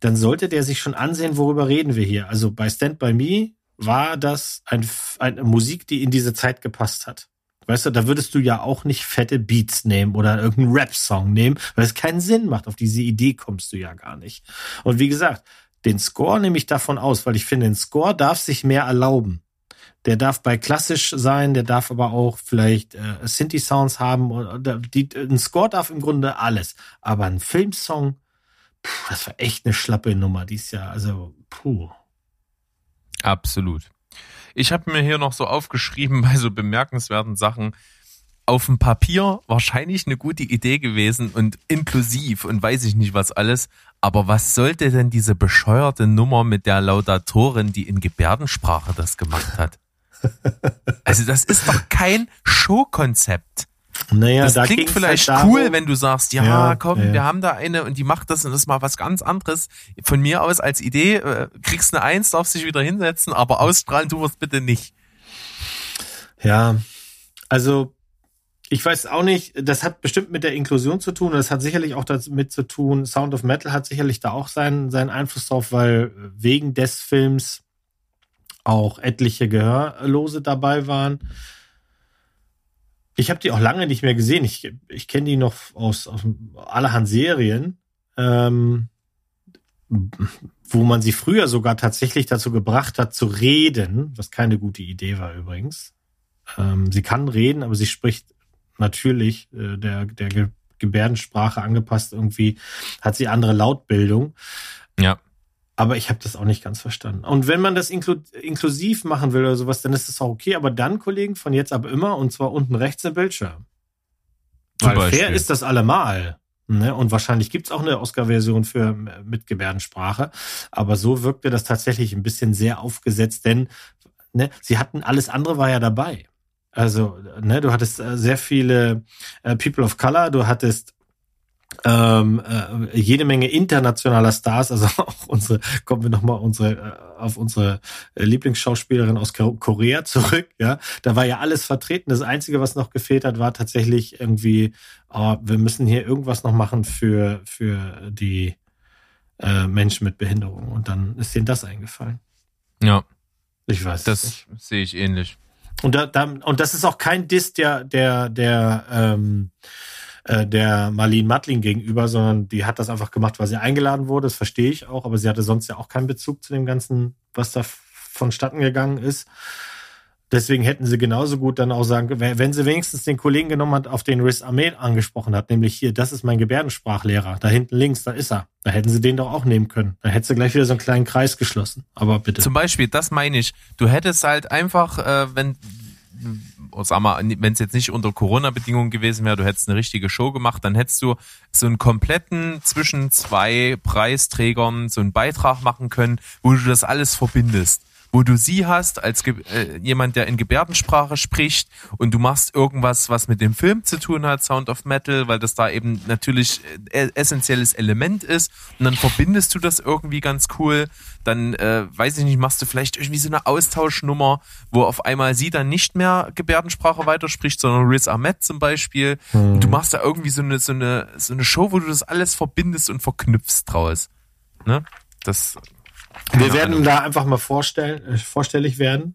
dann sollte der sich schon ansehen, worüber reden wir hier. Also bei Stand By Me war das ein, eine Musik, die in diese Zeit gepasst hat. Weißt du, da würdest du ja auch nicht fette Beats nehmen oder irgendeinen Rap-Song nehmen, weil es keinen Sinn macht. Auf diese Idee kommst du ja gar nicht. Und wie gesagt, den Score nehme ich davon aus, weil ich finde, ein Score darf sich mehr erlauben. Der darf bei klassisch sein, der darf aber auch vielleicht äh, Synthi-Sounds haben. Oder die, ein Score darf im Grunde alles. Aber ein Filmsong, puh, das war echt eine schlappe Nummer dieses Jahr. Also, puh. Absolut. Ich habe mir hier noch so aufgeschrieben bei so bemerkenswerten Sachen. Auf dem Papier wahrscheinlich eine gute Idee gewesen und inklusiv und weiß ich nicht was alles. Aber was sollte denn diese bescheuerte Nummer mit der Laudatorin, die in Gebärdensprache das gemacht hat? (laughs) Also das ist doch kein Showkonzept. Naja, Das da klingt ging's vielleicht halt cool, wenn du sagst, ja, Ja, komm, ja. wir haben da eine und die macht das und das ist mal was ganz anderes. Von mir aus als Idee, äh, kriegst eine Eins, darfst dich wieder hinsetzen, aber ausstrahlen tu es bitte nicht. Ja, also ich weiß auch nicht, das hat bestimmt mit der Inklusion zu tun, das hat sicherlich auch damit zu tun, Sound of Metal hat sicherlich da auch seinen, seinen Einfluss drauf, weil wegen des Films auch etliche Gehörlose dabei waren. Ich habe die auch lange nicht mehr gesehen. Ich, ich kenne die noch aus, aus allerhand Serien, ähm, wo man sie früher sogar tatsächlich dazu gebracht hat, zu reden, was keine gute Idee war übrigens. Ähm, sie kann reden, aber sie spricht natürlich äh, der, der Ge Gebärdensprache angepasst irgendwie, hat sie andere Lautbildung. Ja. Aber ich habe das auch nicht ganz verstanden. Und wenn man das inklu inklusiv machen will oder sowas, dann ist das auch okay. Aber dann, Kollegen, von jetzt ab immer, und zwar unten rechts im Bildschirm. Zum Weil Beispiel. fair ist das allemal. Ne? Und wahrscheinlich gibt's auch eine Oscar-Version für äh, mit Gebärdensprache. Aber so wirkte das tatsächlich ein bisschen sehr aufgesetzt, denn ne, sie hatten alles andere war ja dabei. Also, ne, du hattest äh, sehr viele äh, People of Color, du hattest ähm, äh, jede Menge internationaler Stars, also (laughs) auch unsere, kommen wir nochmal unsere, äh, auf unsere Lieblingsschauspielerin aus Ko- Korea zurück, ja. Da war ja alles vertreten. Das Einzige, was noch gefehlt hat, war tatsächlich irgendwie, oh, wir müssen hier irgendwas noch machen für, für die äh, Menschen mit Behinderung. Und dann ist denen das eingefallen. Ja, Ich weiß. das sehe ich ähnlich. Und, da, da, und das ist auch kein Diss der, der, der ähm, äh, der Marlene Matlin gegenüber, sondern die hat das einfach gemacht, weil sie eingeladen wurde. Das verstehe ich auch, aber sie hatte sonst ja auch keinen Bezug zu dem Ganzen, was da vonstatten gegangen ist. Deswegen hätten sie genauso gut dann auch sagen, wenn sie wenigstens den Kollegen genommen hat, auf den Riz Ahmed angesprochen hat, nämlich hier, das ist mein Gebärdensprachlehrer, da hinten links, da ist er. Da hätten sie den doch auch nehmen können. Da hätte sie gleich wieder so einen kleinen Kreis geschlossen. Aber bitte. Zum Beispiel, das meine ich. Du hättest halt einfach, äh, wenn, sag mal, wenn es jetzt nicht unter Corona-Bedingungen gewesen wäre, du hättest eine richtige Show gemacht, dann hättest du so einen kompletten zwischen zwei Preisträgern so einen Beitrag machen können, wo du das alles verbindest wo du sie hast als äh, jemand, der in Gebärdensprache spricht und du machst irgendwas, was mit dem Film zu tun hat, Sound of Metal, weil das da eben natürlich äh, essentielles Element ist und dann verbindest du das irgendwie ganz cool. Dann, äh, weiß ich nicht, machst du vielleicht irgendwie so eine Austauschnummer, wo auf einmal sie dann nicht mehr Gebärdensprache weiterspricht, sondern Riz Ahmed zum Beispiel. Mhm. Und du machst da irgendwie so eine, so eine, so eine Show, wo du das alles verbindest und verknüpfst draus. Ne? Das wir werden Ahnung. da einfach mal vorstellen, äh, vorstellig werden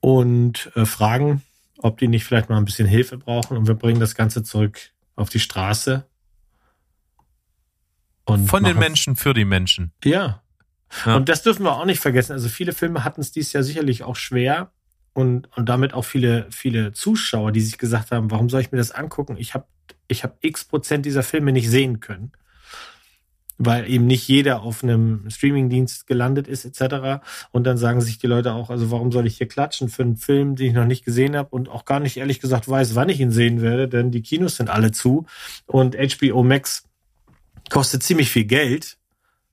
und äh, fragen, ob die nicht vielleicht mal ein bisschen Hilfe brauchen und wir bringen das Ganze zurück auf die Straße. Und Von den Menschen für die Menschen. Ja. ja. Und das dürfen wir auch nicht vergessen. Also viele Filme hatten es dies Jahr sicherlich auch schwer und, und damit auch viele, viele Zuschauer, die sich gesagt haben, warum soll ich mir das angucken? Ich habe ich hab x Prozent dieser Filme nicht sehen können weil eben nicht jeder auf einem Streamingdienst gelandet ist etc. Und dann sagen sich die Leute auch, also warum soll ich hier klatschen für einen Film, den ich noch nicht gesehen habe und auch gar nicht ehrlich gesagt weiß, wann ich ihn sehen werde, denn die Kinos sind alle zu und HBO Max kostet ziemlich viel Geld.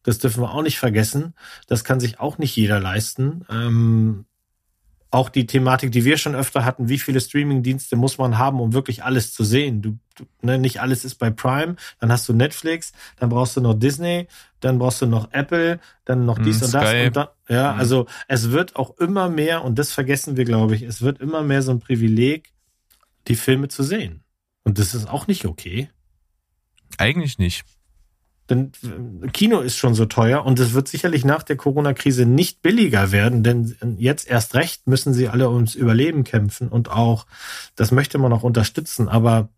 Das dürfen wir auch nicht vergessen. Das kann sich auch nicht jeder leisten. Ähm, auch die Thematik, die wir schon öfter hatten, wie viele Streaming-Dienste muss man haben, um wirklich alles zu sehen? Du, du, ne, nicht alles ist bei Prime, dann hast du Netflix, dann brauchst du noch Disney, dann brauchst du noch Apple, dann noch dies mm, und das und dann, ja, mm. also es wird auch immer mehr, und das vergessen wir, glaube ich, es wird immer mehr so ein Privileg, die Filme zu sehen. Und das ist auch nicht okay. Eigentlich nicht. Denn äh, Kino ist schon so teuer und es wird sicherlich nach der Corona-Krise nicht billiger werden, denn jetzt erst recht müssen sie alle ums Überleben kämpfen und auch, das möchte man auch unterstützen, aber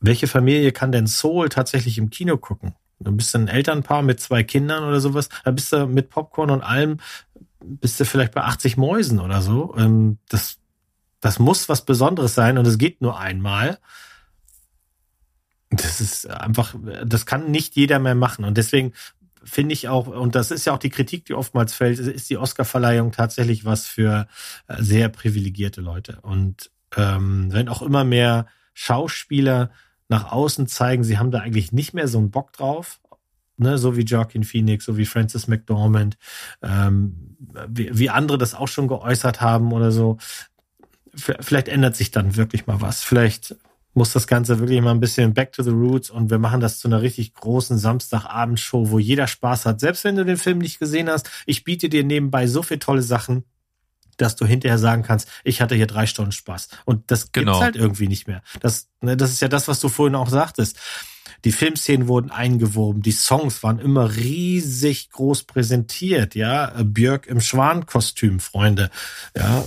welche Familie kann denn Soul tatsächlich im Kino gucken? Du bist ein Elternpaar mit zwei Kindern oder sowas, da bist du mit Popcorn und allem, bist du vielleicht bei 80 Mäusen oder so. Ähm, das, das muss was Besonderes sein und es geht nur einmal. Das ist einfach, das kann nicht jeder mehr machen. Und deswegen finde ich auch, und das ist ja auch die Kritik, die oftmals fällt, ist die Oscarverleihung tatsächlich was für äh, sehr privilegierte Leute. Und ähm, wenn auch immer mehr Schauspieler nach außen zeigen, sie haben da eigentlich nicht mehr so einen Bock drauf, ne, so wie Joaquin Phoenix, so wie Francis McDormand, ähm, wie, wie andere das auch schon geäußert haben oder so. Vielleicht ändert sich dann wirklich mal was. Vielleicht muss das Ganze wirklich mal ein bisschen back to the roots und wir machen das zu einer richtig großen Samstagabendshow, wo jeder Spaß hat. Selbst wenn du den Film nicht gesehen hast, ich biete dir nebenbei so viele tolle Sachen, dass du hinterher sagen kannst, ich hatte hier drei Stunden Spaß. Und das genau. gibt's halt irgendwie nicht mehr. Das, ne, das ist ja das, was du vorhin auch sagtest. Die Filmszenen wurden eingewoben, die Songs waren immer riesig groß präsentiert, ja. Björk im Schwankostüm, Freunde. Ja,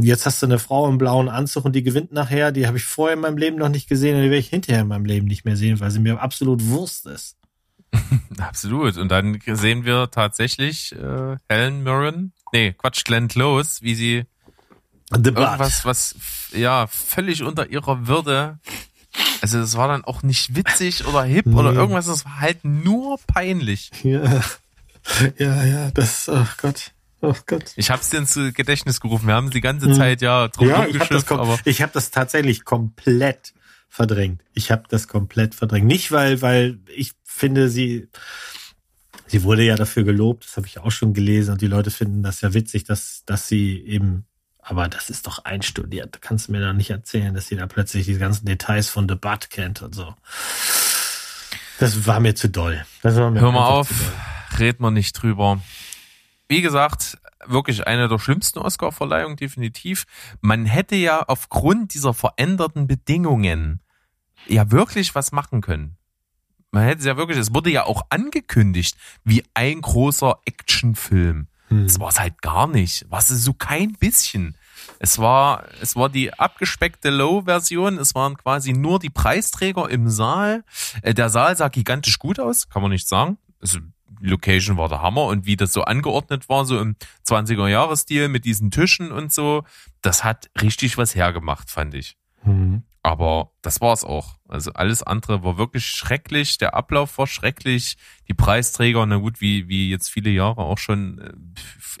jetzt hast du eine Frau im blauen Anzug und die gewinnt nachher, die habe ich vorher in meinem Leben noch nicht gesehen und die werde ich hinterher in meinem Leben nicht mehr sehen, weil sie mir absolut Wurst ist. (laughs) Absolut. Und dann sehen wir tatsächlich äh, Helen Mirren, nee, Quatsch, Glenn Close, wie sie The irgendwas, was ja völlig unter ihrer Würde also das war dann auch nicht witzig oder hip nee. oder irgendwas, das war halt nur peinlich. Ja, ja, ja, das, oh Gott. Oh Gott. Ich hab's dir ins Gedächtnis gerufen. Wir haben die ganze hm. Zeit ja drum ja, ich hab, das habe das tatsächlich komplett verdrängt. Ich habe das komplett verdrängt. Nicht weil, weil ich finde, sie sie wurde ja dafür gelobt. Das habe ich auch schon gelesen und die Leute finden das ja witzig, dass dass sie eben aber das ist doch einstudiert. Da kannst du mir doch nicht erzählen, dass sie da plötzlich die ganzen Details von The Butt kennt und so. Das war mir zu doll. Hör mal auf, red mal nicht drüber. Wie gesagt, wirklich eine der schlimmsten Oscar-Verleihungen, definitiv. Man hätte ja aufgrund dieser veränderten Bedingungen ja wirklich was machen können. Man hätte es ja wirklich, es wurde ja auch angekündigt, wie ein großer Actionfilm. Hm. Das war es halt gar nicht. Was ist so kein bisschen. Es war, es war die abgespeckte Low-Version. Es waren quasi nur die Preisträger im Saal. Äh, Der Saal sah gigantisch gut aus, kann man nicht sagen. Also, Location war der Hammer und wie das so angeordnet war, so im 20er-Jahres-Stil mit diesen Tischen und so, das hat richtig was hergemacht, fand ich. Mhm. Aber das war's auch. Also alles andere war wirklich schrecklich. Der Ablauf war schrecklich. Die Preisträger, na gut, wie, wie jetzt viele Jahre auch schon, äh,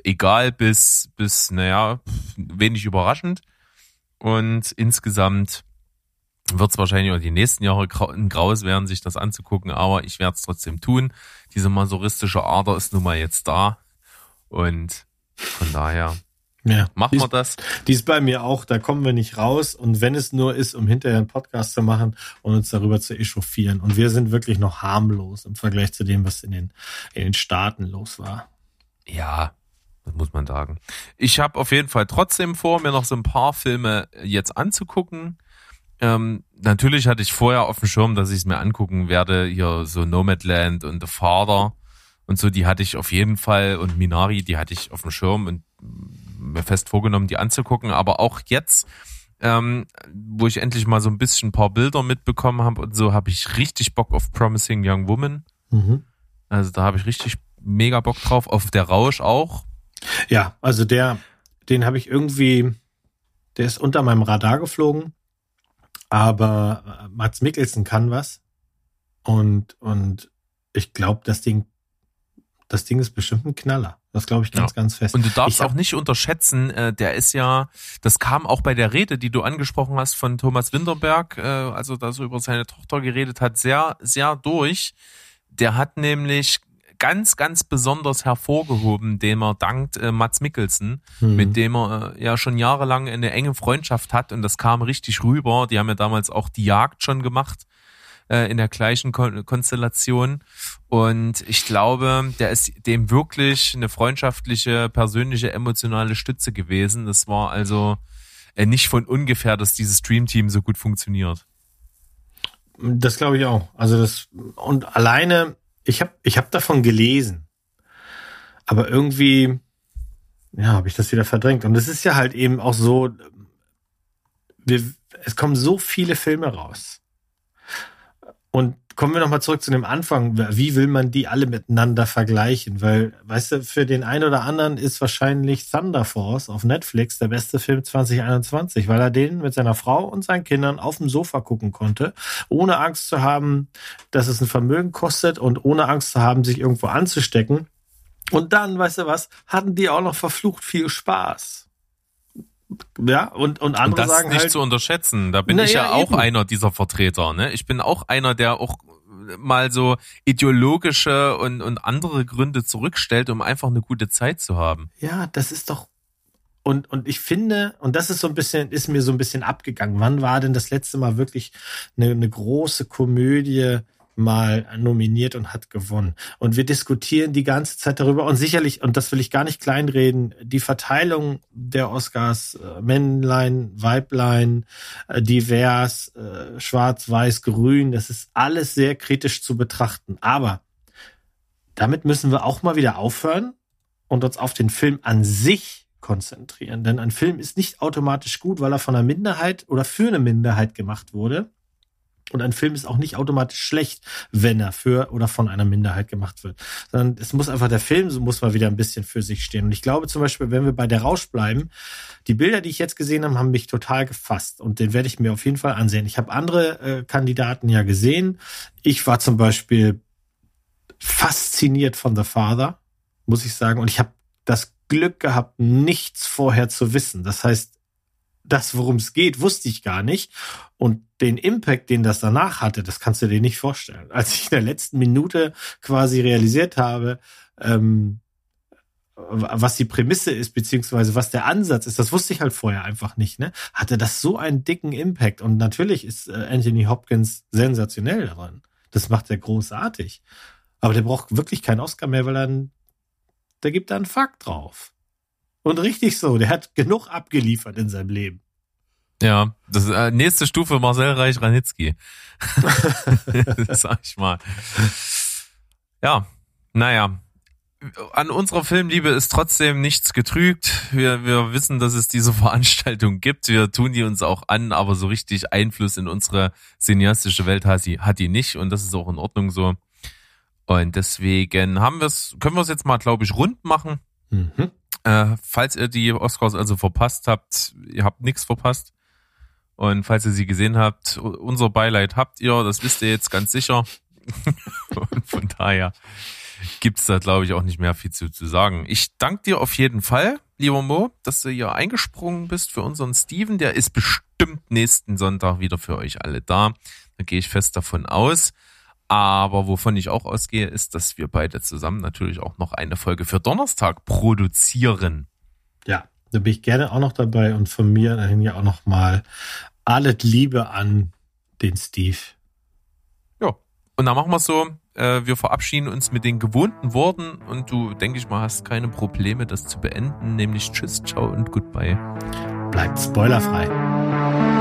egal bis, bis, naja, wenig überraschend. Und insgesamt wird's wahrscheinlich auch die nächsten Jahre ein Graus werden, sich das anzugucken, aber ich werde es trotzdem tun. Diese masochistische Ader ist nun mal jetzt da. Und von daher Ja. machen wir das. die ist bei mir auch, da kommen wir nicht raus. Und wenn es nur ist, um hinterher einen Podcast zu machen und uns darüber zu echauffieren. Und wir sind wirklich noch harmlos im Vergleich zu dem, was in den, in den Staaten los war. Ja, das muss man sagen. Ich habe auf jeden Fall trotzdem vor, mir noch so ein paar Filme jetzt anzugucken. Ähm, natürlich hatte ich vorher auf dem Schirm, dass ich es mir angucken werde. Hier so Nomadland und The Father und so, die hatte ich auf jeden Fall. Und Minari, die hatte ich auf dem Schirm und mir fest vorgenommen, die anzugucken. Aber auch jetzt, ähm, wo ich endlich mal so ein bisschen ein paar Bilder mitbekommen habe und so, habe ich richtig Bock auf Promising Young Woman. Mhm. Also da habe ich richtig mega Bock drauf. Auf der Rausch auch. Ja, also der, den habe ich irgendwie, der ist unter meinem Radar geflogen, aber äh, Mats Mikkelsen kann was und und ich glaube, das Ding, das Ding ist bestimmt ein Knaller. Das glaube ich ganz, Ja. ganz fest. Und du darfst Ich auch nicht unterschätzen, äh, der ist ja, das kam auch bei der Rede, die du angesprochen hast von Thomas Winterberg, äh, also da so über seine Tochter geredet hat, sehr, sehr durch. Der hat nämlich ganz, ganz besonders hervorgehoben, dem er dankt äh, Mats Mikkelsen, Mhm. mit dem er äh, ja schon jahrelang eine enge Freundschaft hat und das kam richtig rüber. Die haben ja damals auch die Jagd schon gemacht äh, in der gleichen Kon Konstellation. Und ich glaube, der ist dem wirklich eine freundschaftliche, persönliche, emotionale Stütze gewesen. Das war also äh, nicht von ungefähr, dass dieses Streamteam so gut funktioniert. Das glaube ich auch. Also das und alleine, ich habe ich hab davon gelesen, aber irgendwie, ja, habe ich das wieder verdrängt. Und es ist ja halt eben auch so, wir, es kommen so viele Filme raus. Und kommen wir nochmal zurück zu dem Anfang. Wie will man die alle miteinander vergleichen? Weil, weißt du, für den einen oder anderen ist wahrscheinlich Thunder Force auf Netflix der beste Film 2021, weil er den mit seiner Frau und seinen Kindern auf dem Sofa gucken konnte, ohne Angst zu haben, dass es ein Vermögen kostet und ohne Angst zu haben, sich irgendwo anzustecken. Und dann, weißt du was, hatten die auch noch verflucht viel Spaß. Ja, und, und Und andere das sagen nicht halt, zu unterschätzen. Da bin ich ja, ja, auch eben. einer dieser Vertreter. Ne? Ich bin auch einer, der auch mal so ideologische und, und andere Gründe zurückstellt, um einfach eine gute Zeit zu haben. Ja, das ist doch. Und, und ich finde, und das ist so ein bisschen, ist mir so ein bisschen abgegangen. Wann war denn das letzte Mal wirklich eine, eine große Komödie mal nominiert und hat gewonnen? Und wir diskutieren die ganze Zeit darüber und sicherlich, und das will ich gar nicht kleinreden, die Verteilung der Oscars, äh, Männlein, Weiblein, äh, divers, äh, schwarz, weiß, grün, das ist alles sehr kritisch zu betrachten. Aber damit müssen wir auch mal wieder aufhören und uns auf den Film an sich konzentrieren. Denn ein Film ist nicht automatisch gut, weil er von einer Minderheit oder für eine Minderheit gemacht wurde. Und ein Film ist auch nicht automatisch schlecht, wenn er für oder von einer Minderheit gemacht wird. Sondern es muss einfach der Film, so muss mal wieder ein bisschen für sich stehen. Und ich glaube zum Beispiel, wenn wir bei der Rausch bleiben, die Bilder, die ich jetzt gesehen habe, haben mich total gefasst. Und den werde ich mir auf jeden Fall ansehen. Ich habe andere äh, Kandidaten ja gesehen. Ich war zum Beispiel fasziniert von The Father, muss ich sagen. Und ich habe das Glück gehabt, nichts vorher zu wissen. Das heißt, das, worum es geht, wusste ich gar nicht. Und den Impact, den das danach hatte, das kannst du dir nicht vorstellen. (laughs) Als ich in der letzten Minute quasi realisiert habe, ähm, was die Prämisse ist, beziehungsweise was der Ansatz ist, das wusste ich halt vorher einfach nicht, ne? Hatte das so einen dicken Impact. Und natürlich ist äh, Anthony Hopkins sensationell daran. Das macht er großartig. Aber der braucht wirklich keinen Oscar mehr, weil er der gibt da einen Fakt drauf. Und richtig so, der hat genug abgeliefert in seinem Leben. Ja, das ist, äh, nächste Stufe Marcel Reich-Ranitzky. (laughs) (laughs) Sag ich mal. Ja, naja. an unserer Filmliebe ist trotzdem nichts getrügt. Wir, wir wissen, dass es diese (laughs) Veranstaltung gibt. Wir tun die uns auch an, aber so richtig Einfluss in unsere cineastische Welt hat die, hat die nicht und das ist auch in Ordnung so. Und deswegen haben wir es, können wir es jetzt mal, glaube ich, rund machen. Mhm. Äh, falls ihr die Oscars also verpasst habt, ihr habt nichts verpasst. Und falls ihr sie gesehen habt, unser Beileid habt ihr, das wisst ihr jetzt ganz sicher. (laughs) und von daher gibt's da, glaube ich, auch nicht mehr viel zu, zu sagen. Ich danke dir auf jeden Fall, lieber Mo, dass du hier eingesprungen bist für unseren Steven. Der ist bestimmt nächsten Sonntag wieder für euch alle da. Da gehe ich fest davon aus. Aber wovon ich auch ausgehe, ist, dass wir beide zusammen natürlich auch noch eine Folge für Donnerstag produzieren. Ja, da bin ich gerne auch noch dabei und von mir dahin ja auch noch mal alles Liebe an den Steve. Ja, und dann machen wir so. Äh, wir verabschieden uns mit den gewohnten Worten und du, denke ich mal, hast keine Probleme, das zu beenden, nämlich Tschüss, Ciao und Goodbye. Bleibt spoilerfrei.